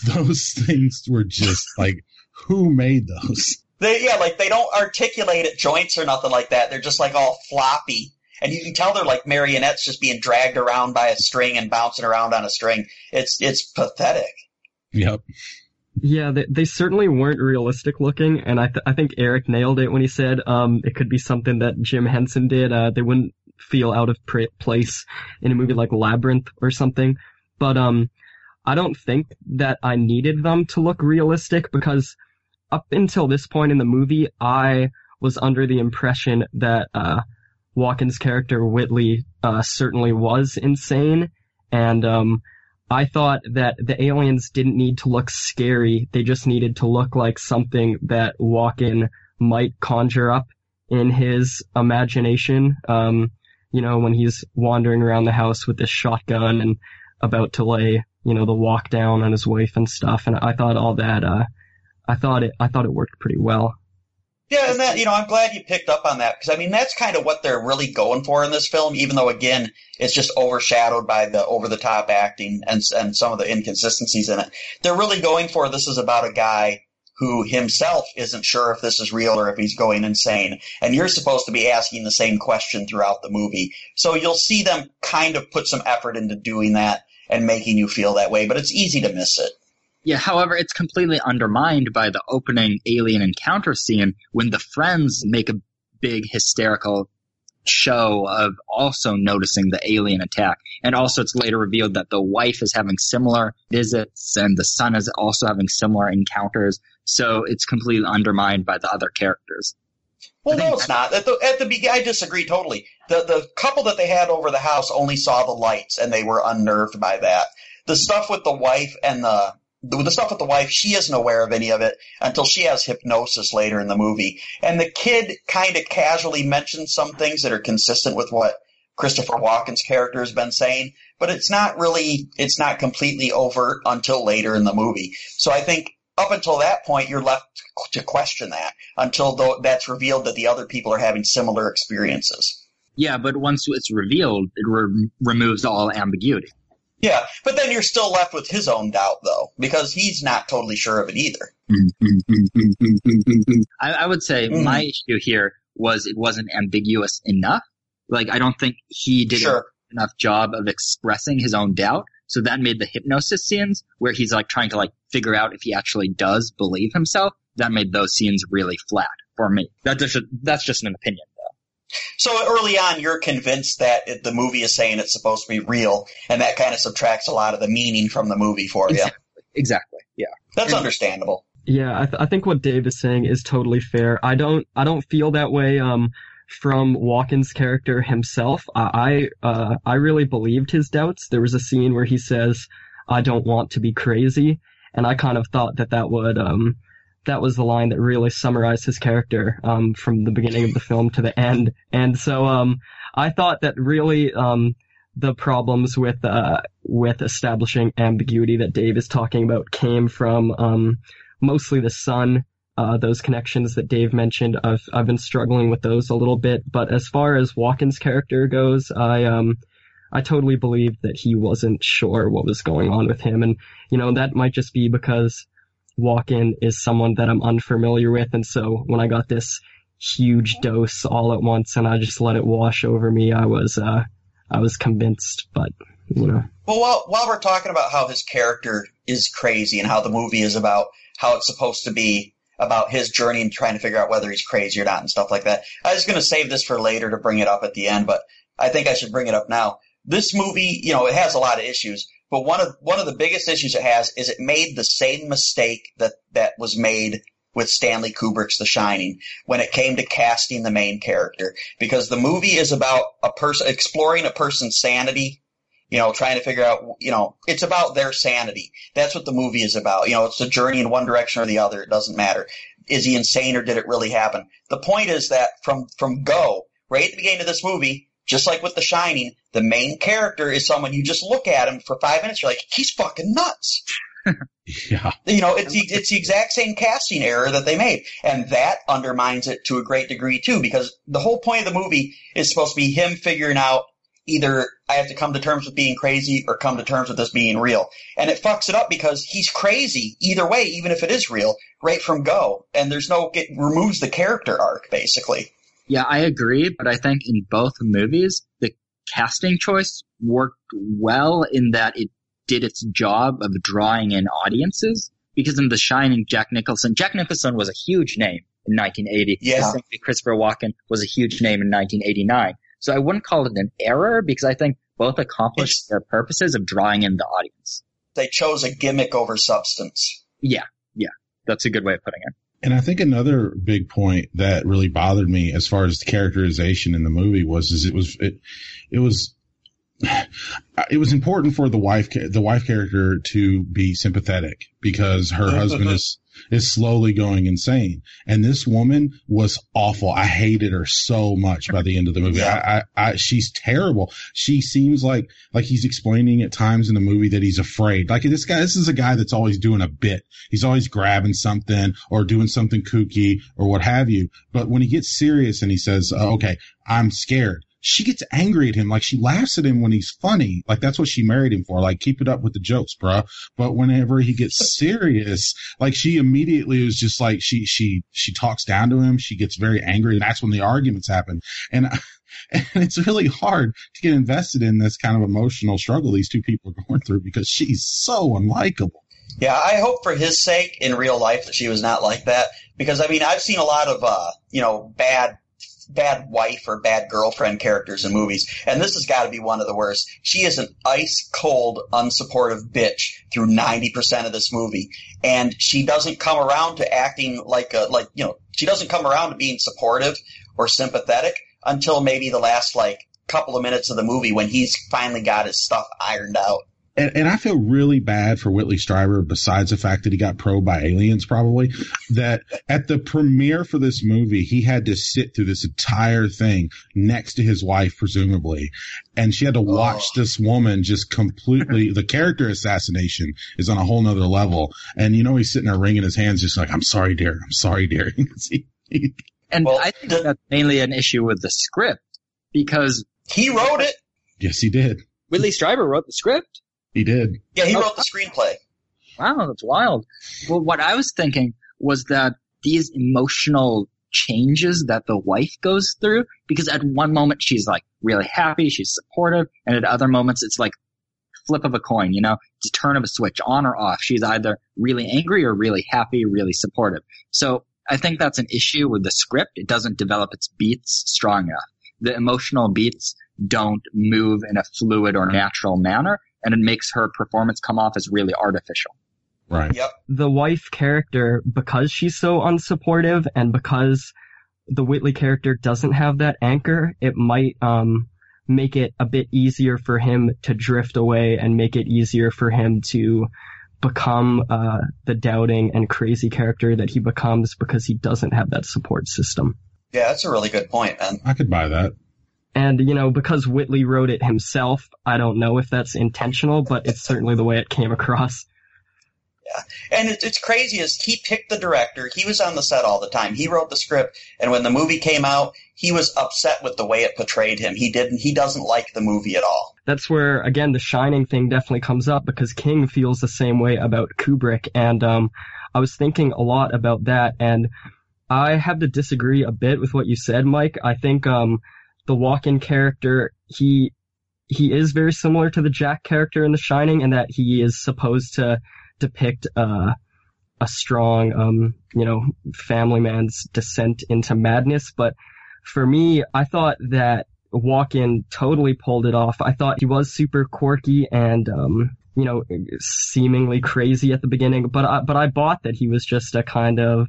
those things were just like, who made those? They yeah, like they don't articulate at joints or nothing like that. They're just like all floppy and you can tell they're like marionettes just being dragged around by a string and bouncing around on a string. It's it's pathetic. Yep. Yeah, they, they certainly weren't realistic looking, and I th- I think Erik nailed it when he said um it could be something that Jim Henson did. Uh, they wouldn't feel out of place in a movie like Labyrinth or something. But um, I don't think that I needed them to look realistic because up until this point in the movie, I was under the impression that uh Walken's character Whitley uh, certainly was insane, and um, I thought that the aliens didn't need to look scary; they just needed to look like something that Walken might conjure up in his imagination. Um, you know, when he's wandering around the house with this shotgun and about to lay, you know, the walk down on his wife and stuff. And I thought all that, uh, I thought it, I thought it worked pretty well. Yeah, and that you know, I'm glad you picked up on that because I mean that's kind of what they're really going for in this film, even though again it's just overshadowed by the over the top acting and and some of the inconsistencies in it. They're really going for this is about a guy who himself isn't sure if this is real or if he's going insane, and you're supposed to be asking the same question throughout the movie. So you'll see them kind of put some effort into doing that and making you feel that way, but it's easy to miss it. Yeah, however, it's completely undermined by the opening alien encounter scene when the friends make a big hysterical show of also noticing the alien attack. And also it's later revealed that the wife is having similar visits and the son is also having similar encounters. So it's completely undermined by the other characters. Well, no, it's not. At the, at the beginning, I disagree totally. The the couple that they had over the house only saw the lights, and they were unnerved by that. The stuff with the wife and the the, the stuff with the wife, she isn't aware of any of it until she has hypnosis later in the movie. And the kid kind of casually mentions some things that are consistent with what Christopher Walken's character has been saying, but it's not really, it's not completely overt until later in the movie. So I think up until that point, you're left to question that until that's revealed that the other people are having similar experiences. Yeah, but once it's revealed, it re- removes all ambiguity. Yeah, but then you're still left with his own doubt, though, because he's not totally sure of it either. I, I would say mm. my issue here was it wasn't ambiguous enough. Like, I don't think he did sure. enough job of expressing his own doubt. So that made the hypnosis scenes where he's like trying to like figure out if he actually does believe himself. That made those scenes really flat for me. That's just, that's just an opinion. So early on, you're convinced that it, the movie is saying it's supposed to be real, and that kind of subtracts a lot of the meaning from the movie for you. Exactly. exactly. Yeah. That's and, understandable. Yeah, I, th- I think what Dave is saying is totally fair. I don't, I don't feel that way. Um, from Walken's character himself, I, uh, I really believed his doubts. There was a scene where he says, "I don't want to be crazy," and I kind of thought that that would, um, that was the line that really summarized his character um, from the beginning of the film to the end. And so um, I thought that really um, the problems with uh, with establishing ambiguity that Dave is talking about came from um, mostly the son. Uh, those connections that Dave mentioned, I've I've been struggling with those a little bit. But as far as Walken's character goes, I um I totally believed that he wasn't sure what was going on with him, and you know that might just be because Walken is someone that I'm unfamiliar with, and so when I got this huge dose all at once and I just let it wash over me, I was uh, I was convinced. But you know. Well, while while we're talking about how his character is crazy and how the movie is about how it's supposed to be, about his journey and trying to figure out whether he's crazy or not and stuff like that. I was going to save this for later to bring it up at the end, but I think I should bring it up now. This movie, you know, it has a lot of issues, but one of one of the biggest issues it has is it made the same mistake that that was made with Stanley Kubrick's The Shining when it came to casting the main character because the movie is about a person exploring a person's sanity you know, trying to figure out, you know, it's about their sanity. That's what the movie is about. You know, it's a journey in one direction or the other. It doesn't matter. Is he insane or did it really happen? The point is that from, from go, right at the beginning of this movie, just like with The Shining, the main character is someone you just look at him for five minutes, you're like, he's fucking nuts. Yeah. You know, it's the, it's the exact same casting error that they made. And that undermines it to a great degree too, because the whole point of the movie is supposed to be him figuring out either I have to come to terms with being crazy or come to terms with this being real. And it fucks it up because he's crazy either way, even if it is real, right from go. And there's no, it removes the character arc basically. Yeah, I agree, but I think in both movies, the casting choice worked well in that it did its job of drawing in audiences. Because in The Shining, Jack Nicholson, Jack Nicholson was a huge name in 1980. Yeah. Christopher Walken was a huge name in 1989. So I wouldn't call it an error because I think both accomplished It's- their purposes of drawing in the audience. They chose a gimmick over substance. Yeah, yeah. That's a good way of putting it. And I think another big point that really bothered me as far as the characterization in the movie was, is it was, it, it was, it was important for the wife, the wife character to be sympathetic because her uh, husband uh, uh, is, is slowly going insane. And this woman was awful. I hated her so much by the end of the movie. I, I, I, she's terrible. She seems like, like he's explaining at times in the movie that he's afraid. Like this guy, this is a guy that's always doing a bit. He's always grabbing something or doing something kooky or what have you. But when he gets serious and he says, uh, okay, I'm scared. She gets angry at him. Like she laughs at him when he's funny. Like that's what she married him for. Like keep it up with the jokes, bruh. But whenever he gets serious, like she immediately is just like she she she talks down to him. She gets very angry, and that's when the arguments happen. And and it's really hard to get invested in this kind of emotional struggle these two people are going through because she's so unlikable. Yeah, I hope for his sake in real life that she was not like that because I mean I've seen a lot of uh, you know bad bad wife or bad girlfriend characters in movies and this has got to be one of the worst. She is an ice cold unsupportive bitch through 90% of this movie and she doesn't come around to acting like a like you know she doesn't come around to being supportive or sympathetic until maybe the last like couple of minutes of the movie when he's finally got his stuff ironed out. And, and I feel really bad for Whitley Strieber, besides the fact that he got probed by aliens, probably, that at the premiere for this movie, he had to sit through this entire thing next to his wife, presumably. And she had to watch Oh. this woman just completely, the character assassination is on a whole nother level. And you know, he's sitting there wringing his hands, just like, I'm sorry, dear. I'm sorry, dear. He- he- And Well, I think the- that's mainly an issue with the script because He wrote it. yes, he did. Whitley Strieber wrote the script. He did. Yeah, he Oh. wrote the screenplay. Wow, that's wild. Well, what I was thinking was that these emotional changes that the wife goes through, because at one moment she's like really happy, she's supportive, and at other moments it's like flip of a coin, you know, it's a turn of a switch, on or off. She's either really angry or really happy, really supportive. So I think that's an issue with the script. It doesn't develop its beats strong enough. The emotional beats don't move in a fluid or natural manner, and it makes her performance come off as really artificial. Right. Yep. the wife character, because she's so unsupportive and because the Whitley character doesn't have that anchor, it might um, make it a bit easier for him to drift away and make it easier for him to become uh, the doubting and crazy character that he becomes because he doesn't have that support system. Yeah, that's a really good point, man. I could buy that. And, you know, because Whitley wrote it himself, I don't know if that's intentional, but it's certainly the way it came across. Yeah. And it, it's crazy is he picked the director. He was on the set all the time. He wrote the script, and when the movie came out, he was upset with the way it portrayed him. He didn't. He doesn't like the movie at all. that's where again the shining thing definitely comes up because king feels the same way about kubrick and um i was thinking a lot about that and i have to disagree a bit with what you said mike i think um the Walken character he he is very similar to the jack character in the shining in that he is supposed to depict uh a strong, um, you know, family man's descent into madness. But for me, I thought that Walken totally pulled it off. I thought he was super quirky and, um, you know, seemingly crazy at the beginning, but I, but I bought that he was just a kind of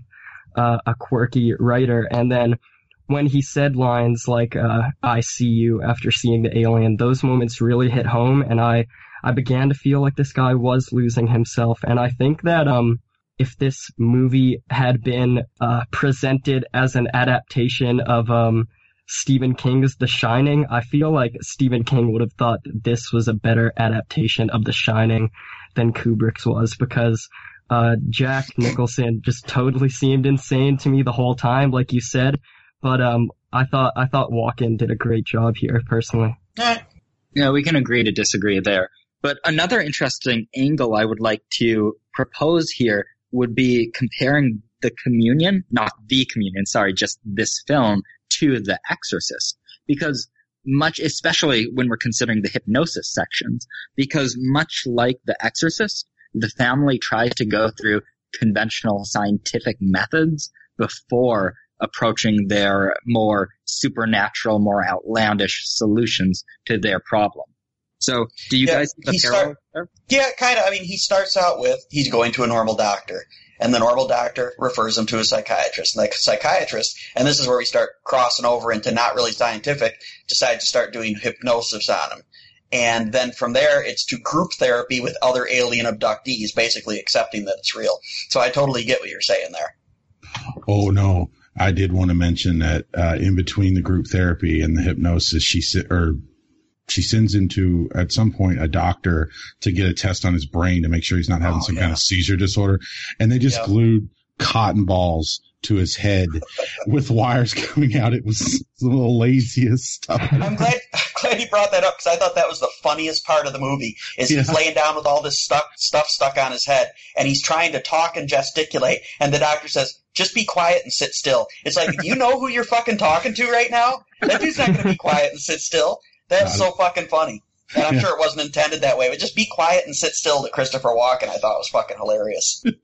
uh, a quirky writer. And then when he said lines like uh, "I see you" after seeing the alien, those moments really hit home, and I I began to feel like this guy was losing himself. And I think that um if this movie had been uh, presented as an adaptation of um Stephen King's The Shining, I feel like Stephen King would have thought this was a better adaptation of The Shining than Kubrick's was because uh, Jack Nicholson just totally seemed insane to me the whole time, like you said. But um, I thought I thought Walken did a great job here, personally. Yeah, we can agree to disagree there. But another interesting angle I would like to propose here would be comparing the communion, not the communion, sorry, just this film to The Exorcist. Because much, especially when we're considering the hypnosis sections, because much like The Exorcist, the family tries to go through conventional scientific methods before approaching their more supernatural, more outlandish solutions to their problem. So, do you Yeah, guys see he start- there? Yeah, kind of. I mean, he starts out with he's going to a normal doctor, and the normal doctor refers him to a psychiatrist. And the psychiatrist, and this is where we start crossing over into not really scientific, decide to start doing hypnosis on him. And then from there, it's to group therapy with other alien abductees, basically accepting that it's real. So I totally get what you're saying there. Oh no, I did want to mention that uh, in between the group therapy and the hypnosis, she si- or she sends into at some point a doctor to get a test on his brain to make sure he's not having Oh, some yeah. kind of seizure disorder, and they just Yeah. glued cotton balls to his head with wires coming out. It was the laziest stuff. I'm glad, I'm glad you brought that up because I thought that was the funniest part of the movie. Is he's Yeah. laying down with all this stuff stuff stuck on his head, and he's trying to talk and gesticulate, and the doctor says, "Just be quiet and sit still." It's like, you know who you're fucking talking to right now? That dude's not going to be quiet and sit still. That's so fucking funny. And I'm Yeah. sure it wasn't intended that way, but just be quiet and sit still to Christopher Walken. I thought it was fucking hilarious.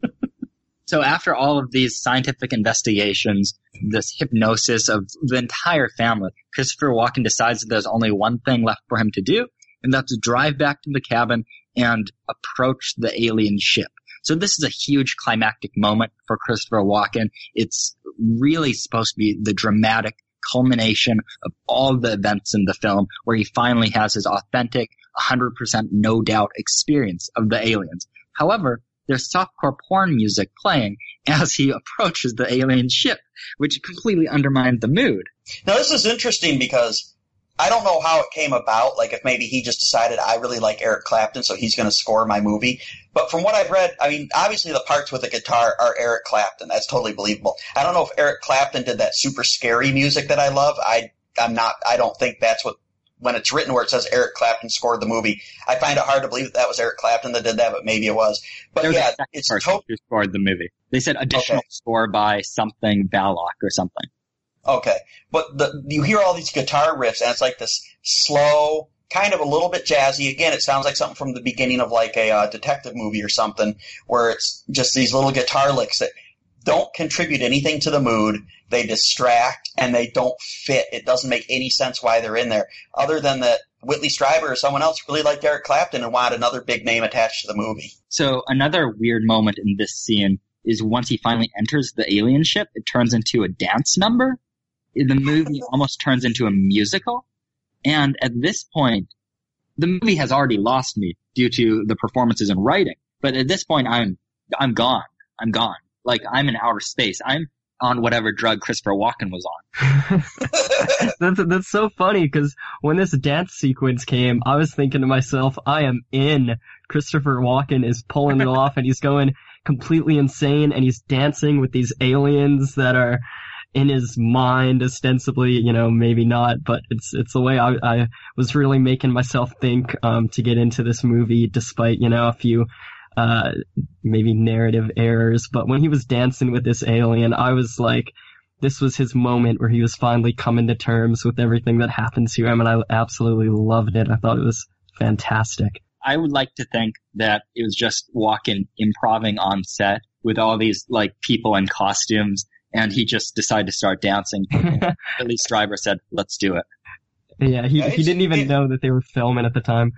So after all of these scientific investigations, this hypnosis of the entire family, Christopher Walken decides that there's only one thing left for him to do, and that's to drive back to the cabin and approach the alien ship. So this is a huge climactic moment for Christopher Walken. It's really supposed to be the dramatic culmination of all the events in the film where he finally has his authentic, 100% no doubt experience of the aliens. However, there's softcore porn music playing as he approaches the alien ship, which completely undermined the mood. Now this is interesting because I don't know how it came about. Like if maybe he just decided I really like Eric Clapton, so he's going to score my movie. But from what I've read, I mean, obviously the parts with the guitar are Eric Clapton. That's totally believable. I don't know if Eric Clapton did that super scary music that I love. I I'm not. I don't think that's what. When it's written where it says Eric Clapton scored the movie, I find it hard to believe that, that was Eric Clapton that did that, but maybe it was. But There was yeah, it's totally scored the movie. They said additional Okay. score by something Balok or something. Okay, but the, you hear all these guitar riffs, and it's like this slow, kind of a little bit jazzy. Again, it sounds like something from the beginning of like a uh, detective movie or something, where it's just these little guitar licks that don't contribute anything to the mood. They distract and they don't fit. It doesn't make any sense why they're in there, other than that Whitley Strieber or someone else really liked Eric Clapton and wanted another big name attached to the movie. So another weird moment in this scene is once he finally enters the alien ship, it turns into a dance number. The movie almost turns into a musical. And at this point, the movie has already lost me due to the performances and writing. But at this point, I'm, I'm gone. I'm gone. Like I'm in outer space. I'm on whatever drug Christopher Walken was on. that's that's so funny because when this dance sequence came, I was thinking to myself, I am in. Christopher Walken is pulling it off, and he's going completely insane, and he's dancing with these aliens that are in his mind, ostensibly. You know, maybe not, but it's it's the way I I was really making myself think um, to get into this movie, despite you know a few uh maybe narrative errors. But when he was dancing with this alien, I was like this was his moment where he was finally coming to terms with everything that happened to him, and I absolutely loved it. I thought it was fantastic. I would like to think that it was just Walken, improving on set with all these like people in costumes, and he just decided to start dancing. Billy Strieber said, "Let's do it." Yeah, he Yeah, he didn't even it- know that they were filming at the time.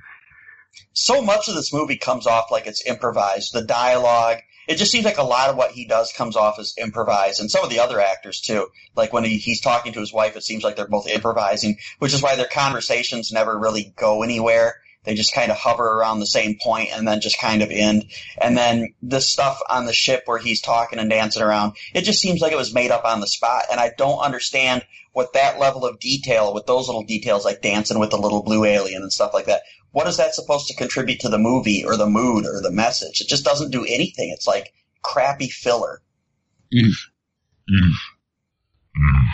so much of this movie comes off like it's improvised. The dialogue, it just seems like a lot of what he does comes off as improvised, and some of the other actors too. Like when he, he's talking to his wife, it seems like they're both improvising, which is why their conversations never really go anywhere. They just kind of hover around the same point and then just kind of end. And then the stuff on the ship where he's talking and dancing around, it just seems like it was made up on the spot. And I don't understand what that level of detail, with those little details like dancing with the little blue alien and stuff like that, what is that supposed to contribute to the movie or the mood or the message? It just doesn't do anything. It's like crappy filler. Mm. Mm. Mm.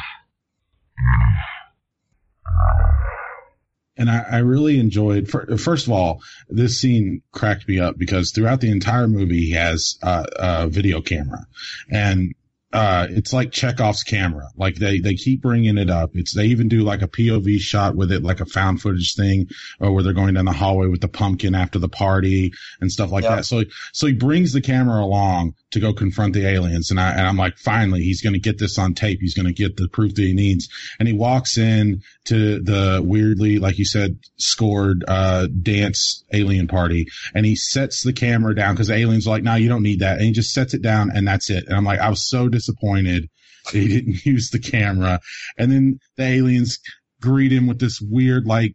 And I, I really enjoyed. fir- First of all, this scene cracked me up because throughout the entire movie, he has uh, a video camera, and uh, it's like Chekhov's camera. Like they they keep bringing it up. It's they even do like a POV shot with it, like a found footage thing, or where they're going down the hallway with the pumpkin after the party and stuff like Yeah. that. So so he brings the camera along to go confront the aliens, and I and I'm like, finally, he's going to get this on tape. He's going to get the proof that he needs. And he walks in to the weirdly, like you said, scored uh, dance alien party, and he sets the camera down because the aliens are like, no, you don't need that, and he just sets it down, and that's it. And I'm like, I was so disappointed that he didn't use the camera, and then the aliens greet him with this weird like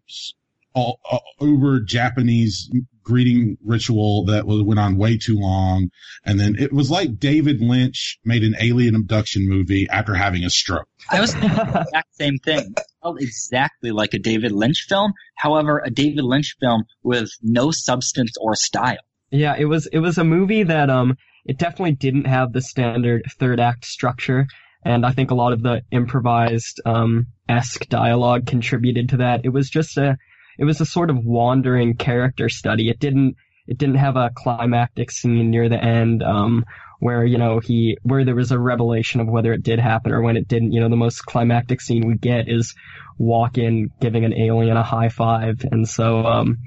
all, uh, uber Japanese greeting ritual that was, went on way too long. And then it was like David Lynch made an alien abduction movie after having a stroke. I was thinking the exact same thing. It felt exactly like a David Lynch film. However, a David Lynch film with no substance or style. Yeah, it was it was a movie that um it definitely didn't have the standard third act structure, and I think a lot of the improvised um esque dialogue contributed to that. It was just a it was a sort of wandering character study. It didn't it didn't have a climactic scene near the end um where you know he where there was a revelation of whether it did happen or when it didn't. You know, the most climactic scene we get is Walken giving an alien a high five, and so um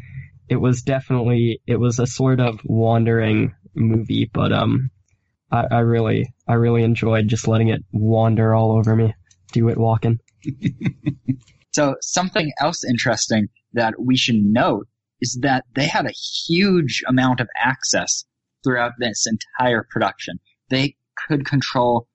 it was definitely it was a sort of wandering movie, but um, I, I really I really enjoyed just letting it wander all over me. Do it Walken. So something else interesting that we should note is that they had a huge amount of access throughout this entire production. They could control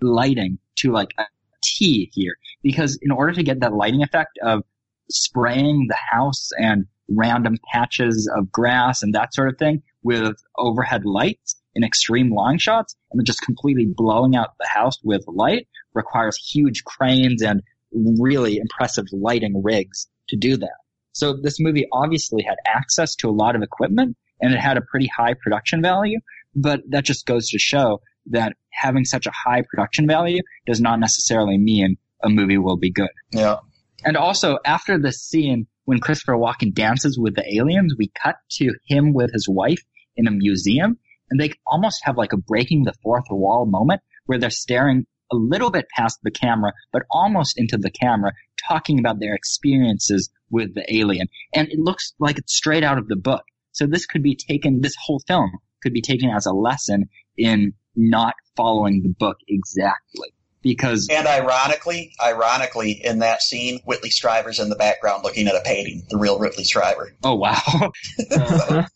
lighting to like a T here because in order to get that lighting effect of spraying the house and random patches of grass and that sort of thing with overhead lights in extreme long shots and then just completely blowing out the house with light requires huge cranes and really impressive lighting rigs to do that. So this movie obviously had access to a lot of equipment and it had a pretty high production value, but that just goes to show that having such a high production value does not necessarily mean a movie will be good. Yeah. And also, after the scene when Christopher Walken dances with the aliens, we cut to him with his wife in a museum, and they almost have like a breaking the fourth wall moment where they're staring a little bit past the camera, but almost into the camera, talking about their experiences with the alien. And it looks like it's straight out of the book. So this could be taken, this whole film could be taken as a lesson in not following the book exactly. Because And ironically, ironically, in that scene, Whitley Strieber's in the background looking at a painting, the real Whitley Strieber. Oh wow.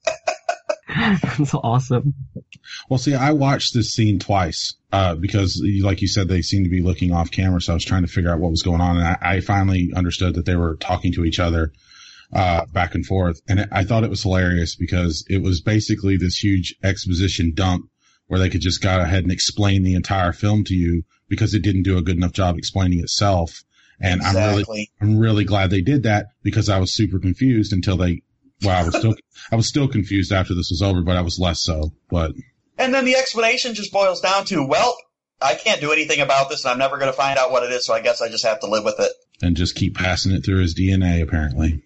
That's awesome. Well, see, I watched this scene twice uh, because, like you said, they seemed to be looking off camera. So I was trying to figure out what was going on, and I, I finally understood that they were talking to each other uh, back and forth. And I thought it was hilarious because it was basically this huge exposition dump where they could just go ahead and explain the entire film to you because it didn't do a good enough job explaining itself. And I'm really. I'm really glad they did that because I was super confused until they. Well, I was still, I was still confused after this was over, but I was less so. But And then the explanation just boils down to, well, I can't do anything about this, and I'm never going to find out what it is, so I guess I just have to live with it. and just keep passing it through his DNA, apparently.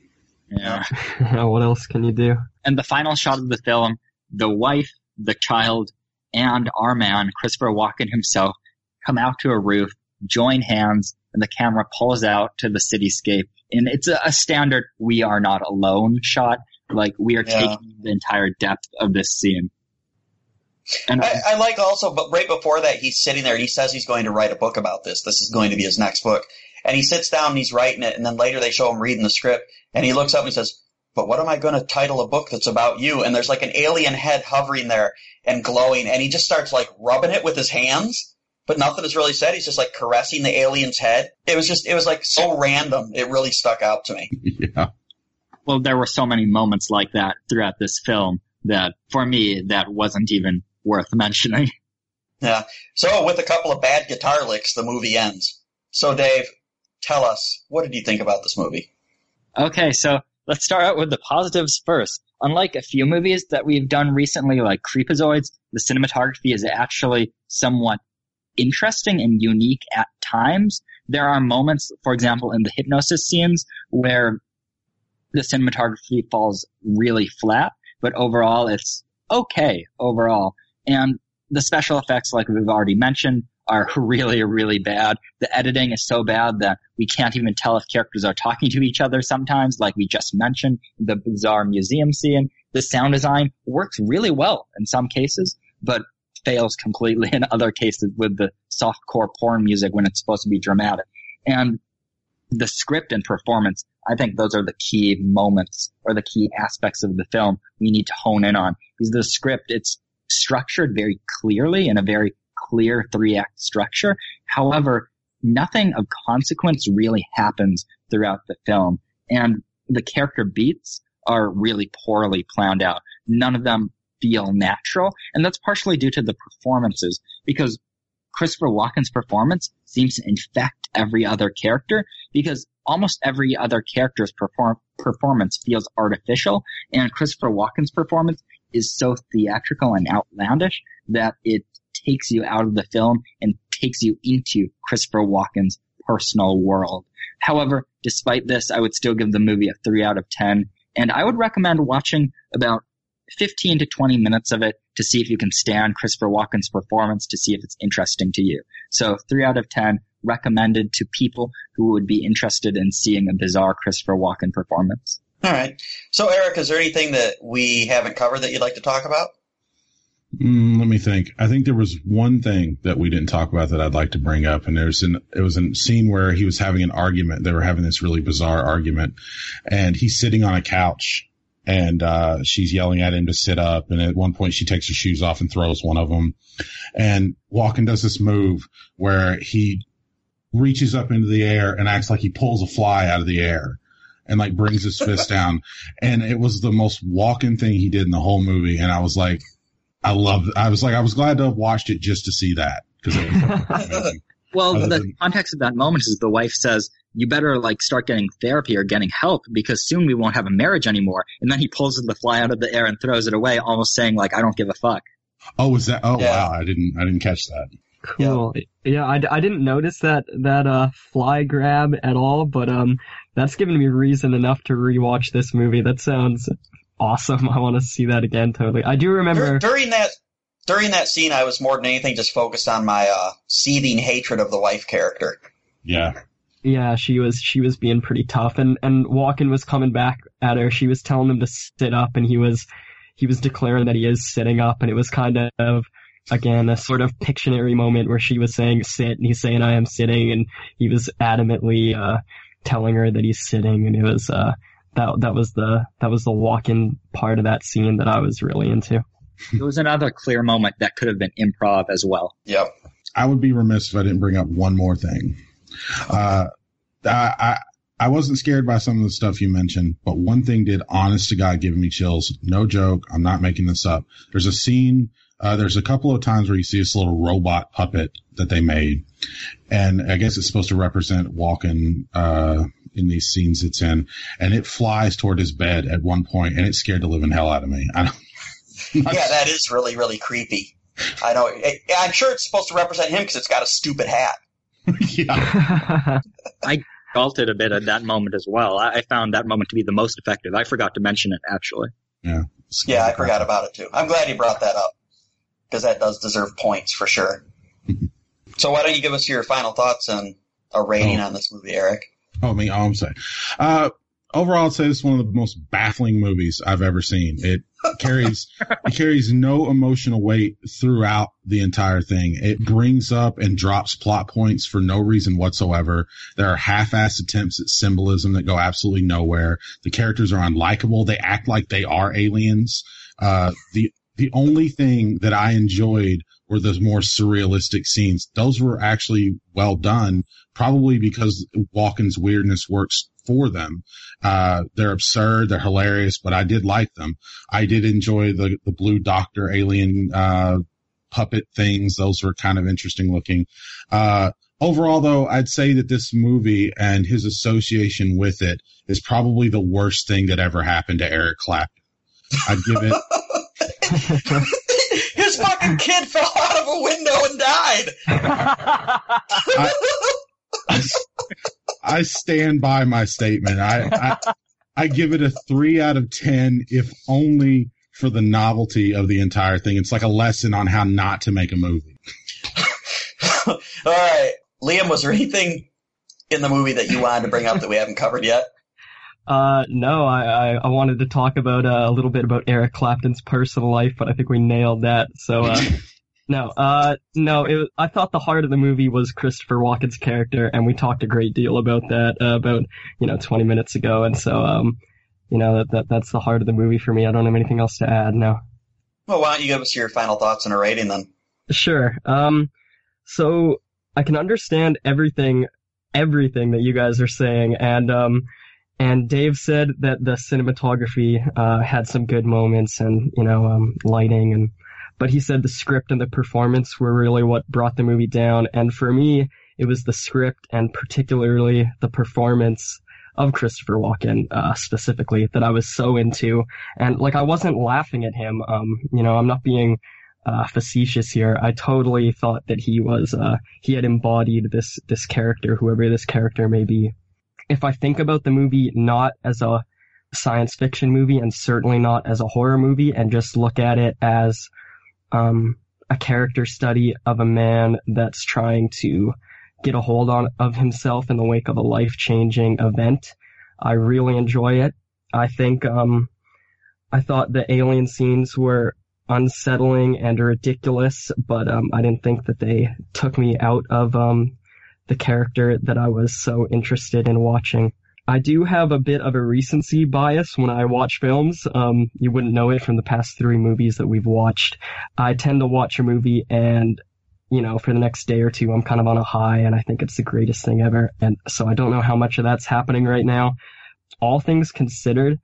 Yeah. what else can you do? And the final shot of the film, the wife, the child, and our man, Christopher Walken himself, come out to a roof, join hands, and the camera pulls out to the cityscape. And it's a, a standard we are not alone shot Like we are Yeah. taking the entire depth of this scene. And I, I like also, but right before that, he's sitting there and he says he's going to write a book about this. This is going to be his next book. And he sits down and he's writing it. And then later they show him reading the script and he looks up and he says, but what am I going to title a book that's about you? And there's like an alien head hovering there and glowing. And he just starts like rubbing it with his hands, but nothing is really said. He's just like caressing the alien's head. It was just, it was like so random. It really stuck out to me. Yeah. well, there were so many moments like that throughout this film that for me, that wasn't even worth mentioning. Yeah. So with a couple of bad guitar licks, the movie ends. So Dave, tell us, what did you think about this movie? Okay, so let's start out with the positives first. Unlike a few movies that we've done recently, like Creepozoids, the cinematography is actually somewhat interesting and unique at times. There are moments, for example, in the hypnosis scenes where the cinematography falls really flat, but overall it's okay overall. And the special effects, like we've already mentioned, are really, really bad. The editing is so bad that we can't even tell if characters are talking to each other sometimes, like we just mentioned, the bizarre museum scene. The sound design works really well in some cases, but fails completely in other cases with the softcore porn music when it's supposed to be dramatic. And the script and performance, I think those are the key moments or the key aspects of the film we need to hone in on. Because the script, it's structured very clearly in a very clear three act structure. However, nothing of consequence really happens throughout the film. And the character beats are really poorly planned out. None of them feel natural. And that's partially due to the performances because Christopher Walken's performance seems to infect every other character because almost every other character's perform- performance feels artificial and Christopher Walken's performance is so theatrical and outlandish that it takes you out of the film and takes you into Christopher Walken's personal world. However, despite this, I would still give the movie a 3 out of 10 and I would recommend watching about 15 to 20 minutes of it to see if you can stand Christopher Walken's performance to see if it's interesting to you. So 3 out of 10 recommended to people who would be interested in seeing a bizarre Christopher Walken performance. All right. So Erik, is there anything that we haven't covered that you'd like to talk about? Mm, let me think. I think there was one thing that we didn't talk about that I'd like to bring up, and there's an it was a scene where he was having an argument. They were having this really bizarre argument, and he's sitting on a couch, and uh, she's yelling at him to sit up. And at one point, she takes her shoes off and throws one of them. And Walken does this move where he reaches up into the air and acts like he pulls a fly out of the air and like brings his fist down. And it was the most Walken thing he did in the whole movie. And I was like, I love. I was like, I was glad to have watched it just to see that because it was amazing. Well, Other the than- context of that moment is the wife says, you better like start getting therapy or getting help because soon we won't have a marriage anymore. And then he pulls the fly out of the air and throws it away, almost saying like, I don't give a fuck. Oh, was that? Oh, Yeah. wow! I didn't. I didn't catch that. Cool. Yeah, I, I didn't notice that that uh fly grab at all, but um that's given me reason enough to rewatch this movie. That sounds awesome. I want to see that again. Totally. I do Dur- remember. during that during that scene, I was more than anything just focused on my uh, seething hatred of the wife character. Yeah. Yeah, she was she was being pretty tough, and and Walken was coming back at her. She was telling him to sit up, and he was he was declaring that he is sitting up, and it was kind of again a sort of Pictionary moment where she was saying sit, and he's saying I am sitting, and he was adamantly uh, telling her that he's sitting, and it was uh that that was the that was the Walken part of that scene that I was really into. It was another clear moment that could have been improv as well. Yep. I would be remiss if I didn't bring up one more thing. Uh, I, I I wasn't scared by some of the stuff you mentioned, but one thing did, honest to God, give me chills. No joke. I'm not making this up. There's a scene. Uh, there's a couple of times where you see this little robot puppet that they made, and I guess it's supposed to represent Walken uh, in these scenes it's in, and it flies toward his bed at one point, and it scared the living hell out of me. I don't, Yeah, that is really really creepy. I know. I'm sure it's supposed to represent him because it's got a stupid hat. yeah. I Faulted a bit at that moment as well. I, I found that moment to be the most effective. I forgot to mention it actually. Yeah. Yeah, I forgot about it too. I'm glad you brought that up because that does deserve points for sure. so why don't you give us your final thoughts and a rating Oh. on this movie, Erik? Oh, me. Oh, I'm sorry. Uh, overall, I'd say it's one of the most baffling movies I've ever seen. It carries it carries no emotional weight throughout the entire thing. It brings up and drops plot points for no reason whatsoever. There are half-assed attempts at symbolism that go absolutely nowhere. The characters are unlikable. They act like they are aliens. Uh, the the only thing that I enjoyed were those more surrealistic scenes. Those were actually well done, probably because Walken's weirdness works for them. Uh, they're absurd, they're hilarious, but I did like them. I did enjoy the, the blue doctor alien, uh, puppet things. Those were kind of interesting looking. Uh, overall though, I'd say that this movie and his association with it is probably the worst thing that ever happened to Eric Clapton. I'd give it. His fucking kid fell a window and died. I, I, I stand by my statement. I, I I give it a three out of ten, if only for the novelty of the entire thing. It's like a lesson on how not to make a movie. All right, Liam, was there anything in the movie that you wanted to bring up that we haven't covered yet? Uh, no, I, I, I wanted to talk about uh, a little bit about Eric Clapton's personal life, but I think we nailed that. So, uh, no, uh, no, it, I thought the heart of the movie was Christopher Walken's character, and we talked a great deal about that uh, about you know 20 minutes ago, and so um, you know that, that that's the heart of the movie for me. I don't have anything else to add. No. Well, why don't you give us your final thoughts and a rating then? Sure. Um, so I can understand everything, everything that you guys are saying, and um, and Dave said that the cinematography uh, had some good moments and you know um, lighting and but he said the script and the performance were really what brought the movie down. And for me it was the script and particularly the performance of Christopher Walken uh, specifically that I was so into. And like I wasn't laughing at him um you know I'm not being uh, facetious here. I totally thought that he was uh, he had embodied this this character whoever this character may be. If I think about the movie not as a science fiction movie and certainly not as a horror movie and just look at it as um, a character study of a man that's trying to get a hold on of himself in the wake of a life changing event. I really enjoy it. I think um, I thought the alien scenes were unsettling and ridiculous, but um, I didn't think that they took me out of um, the character that I was so interested in watching. I do have a bit of a recency bias when I watch films. Um, you wouldn't know it from the past three movies that we've watched. I tend to watch a movie and, you know, for the next day or two, I'm kind of on a high and I think it's the greatest thing ever. And so I don't know how much of that's happening right now. All things considered,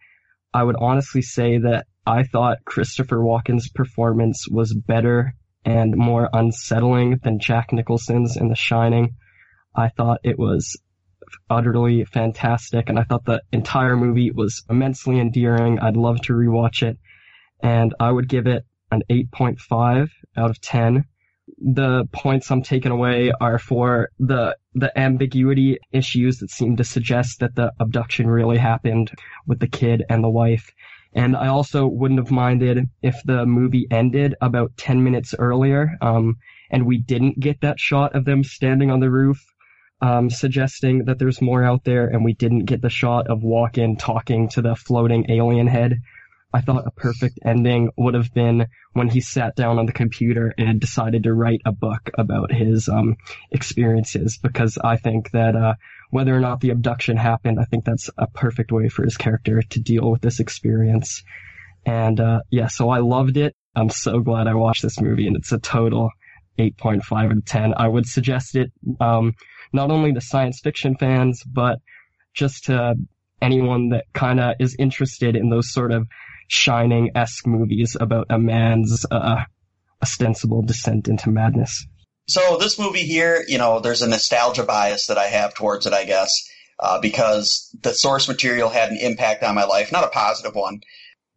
I would honestly say that I thought Christopher Walken's performance was better and more unsettling than Jack Nicholson's in The Shining. I thought it was utterly fantastic, and I thought the entire movie was immensely endearing. I'd love to rewatch it, and I would give it an 8.5 out of 10. The points I'm taking away are for the the ambiguity issues that seem to suggest that the abduction really happened with the kid and the wife. And I also wouldn't have minded if the movie ended about 10 minutes earlier, um, and we didn't get that shot of them standing on the roof um, suggesting that there's more out there, and we didn't get the shot of Walken talking to the floating alien head. I thought a perfect ending would have been when he sat down on the computer and decided to write a book about his um, experiences, because I think that uh, whether or not the abduction happened, I think that's a perfect way for his character to deal with this experience. And uh, yeah, so I loved it. I'm so glad I watched this movie, and it's a total 8.5 out of 10. I would suggest it um, not only to science fiction fans, but just to anyone that kind of is interested in those sort of shining-esque movies about a man's uh, ostensible descent into madness. So this movie here, you know, there's a nostalgia bias that I have towards it, I guess, uh, because the source material had an impact on my life, not a positive one.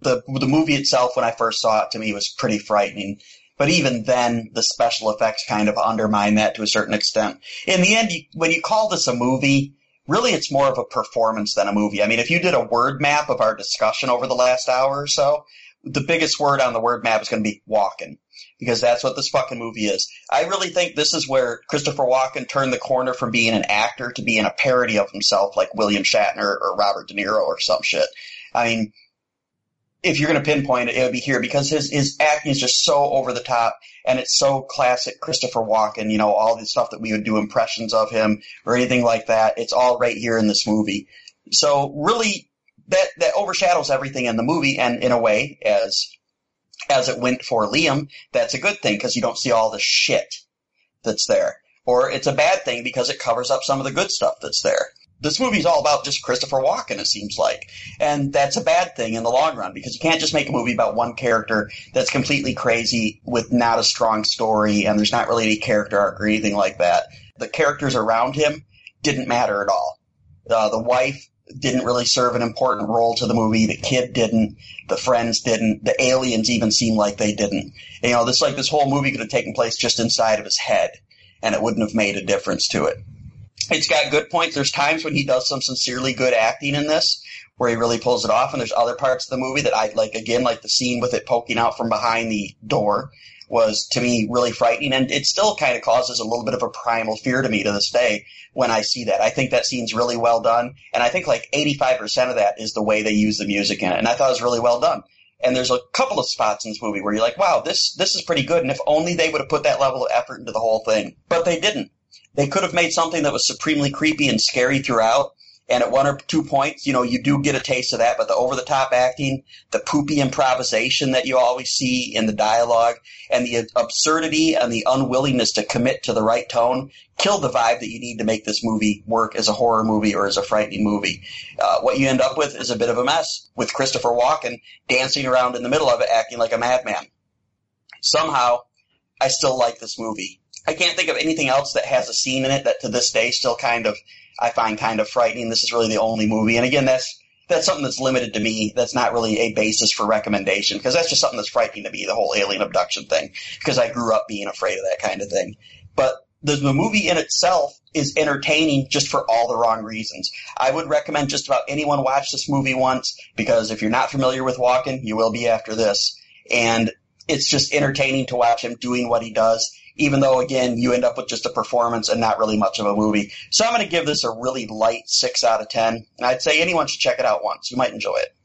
The the movie itself, when I first saw it, to me was pretty frightening. But even then, the special effects kind of undermine that to a certain extent. In the end, you, when you call this a movie, really it's more of a performance than a movie. I mean, if you did a word map of our discussion over the last hour or so, the biggest word on the word map is going to be Walken because that's what this fucking movie is. I really think this is where Christopher Walken turned the corner from being an actor to being a parody of himself, like William Shatner or Robert De Niro or some shit. I mean, if you're going to pinpoint it, it would be here because his his acting is just so over the top and it's so classic Christopher Walken. You know, all the stuff that we would do impressions of him or anything like that. It's all right here in this movie. So really, that that overshadows everything in the movie, and in a way, as as it went for Liam, that's a good thing because you don't see all the shit that's there. Or it's a bad thing because it covers up some of the good stuff that's there. This movie's all about just Christopher Walken, it seems like. And that's a bad thing in the long run because you can't just make a movie about one character that's completely crazy with not a strong story and there's not really any character arc or anything like that. The characters around him didn't matter at all. Uh, the wife didn't really serve an important role to the movie. The kid didn't. The friends didn't. The aliens even seemed like they didn't. You know, this like this whole movie could have taken place just inside of his head, and it wouldn't have made a difference to it. It's got good points. There's times when he does some sincerely good acting in this, where he really pulls it off, and there's other parts of the movie that I like. Again, like the scene with it poking out from behind the door was to me really frightening, and it still kind of causes a little bit of a primal fear to me to this day when I see that. I think that scene's really well done, and I think like 85% of that is the way they use the music in it, and I thought it was really well done. And there's a couple of spots in this movie where you're like, wow, this this is pretty good, and if only they would have put that level of effort into the whole thing, but they didn't. They could have made something that was supremely creepy and scary throughout, and at one or two points, you know, you do get a taste of that, but the over the top acting, the poopy improvisation that you always see in the dialogue, and the absurdity and the unwillingness to commit to the right tone kill the vibe that you need to make this movie work as a horror movie or as a frightening movie. Uh, what you end up with is a bit of a mess with Christopher Walken dancing around in the middle of it acting like a madman. Somehow, I still like this movie. I can't think of anything else that has a scene in it that to this day still kind of I find kind of frightening. This is really the only movie, and again, that's that's something that's limited to me. That's not really a basis for recommendation because that's just something that's frightening to me. The whole alien abduction thing because I grew up being afraid of that kind of thing. But the, the movie in itself is entertaining just for all the wrong reasons. I would recommend just about anyone watch this movie once because if you're not familiar with Walken, you will be after this. And it's just entertaining to watch him doing what he does even though again you end up with just a performance and not really much of a movie. So I'm going to give this a really light six out of ten, and I'd say anyone should check it out once. You might enjoy it.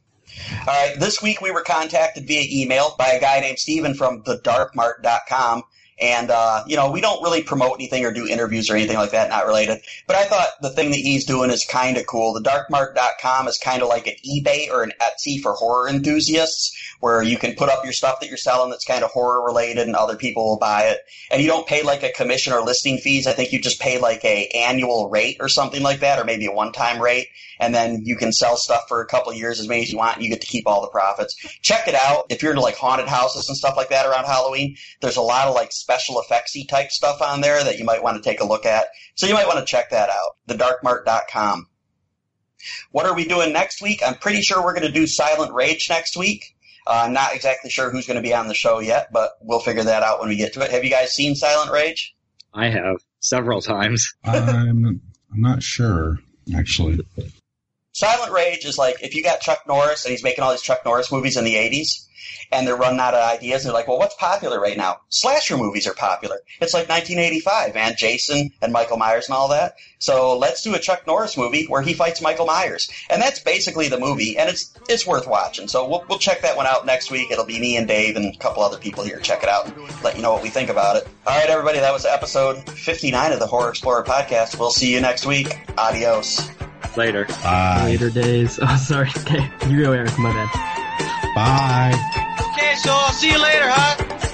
All right, this week we were contacted via email by a guy named Steven from thedarkmart.com and, uh, you know, we don't really promote anything or do interviews or anything like that, not related. But I thought the thing that he's doing is kind of cool. The darkmart.com is kind of like an eBay or an Etsy for horror enthusiasts where you can put up your stuff that you're selling that's kind of horror related and other people will buy it. And you don't pay like a commission or listing fees. I think you just pay like a annual rate or something like that or maybe a one time rate. And then you can sell stuff for a couple years as many as you want and you get to keep all the profits. Check it out. If you're into like haunted houses and stuff like that around Halloween, there's a lot of like special effectsy type stuff on there that you might want to take a look at. So you might want to check that out. Thedarkmart.com. What are we doing next week? I'm pretty sure we're going to do Silent Rage next week. Uh, I'm not exactly sure who's going to be on the show yet, but we'll figure that out when we get to it. Have you guys seen Silent Rage? I have several times. I'm, I'm not sure, actually. Silent Rage is like if you got Chuck Norris and he's making all these Chuck Norris movies in the 80s, and they're running out of ideas. They're like, well, what's popular right now? Slasher movies are popular. It's like 1985, man. Jason and Michael Myers and all that. So let's do a Chuck Norris movie where he fights Michael Myers. And that's basically the movie, and it's it's worth watching. So we'll, we'll check that one out next week. It'll be me and Dave and a couple other people here. Check it out and let you know what we think about it. All right, everybody, that was episode 59 of the Horror Explorer podcast. We'll see you next week. Adios. Later. Bye. Later days. Oh, sorry. Okay, you go, Erik. My bad. Bye. Okay, so I'll see you later, huh?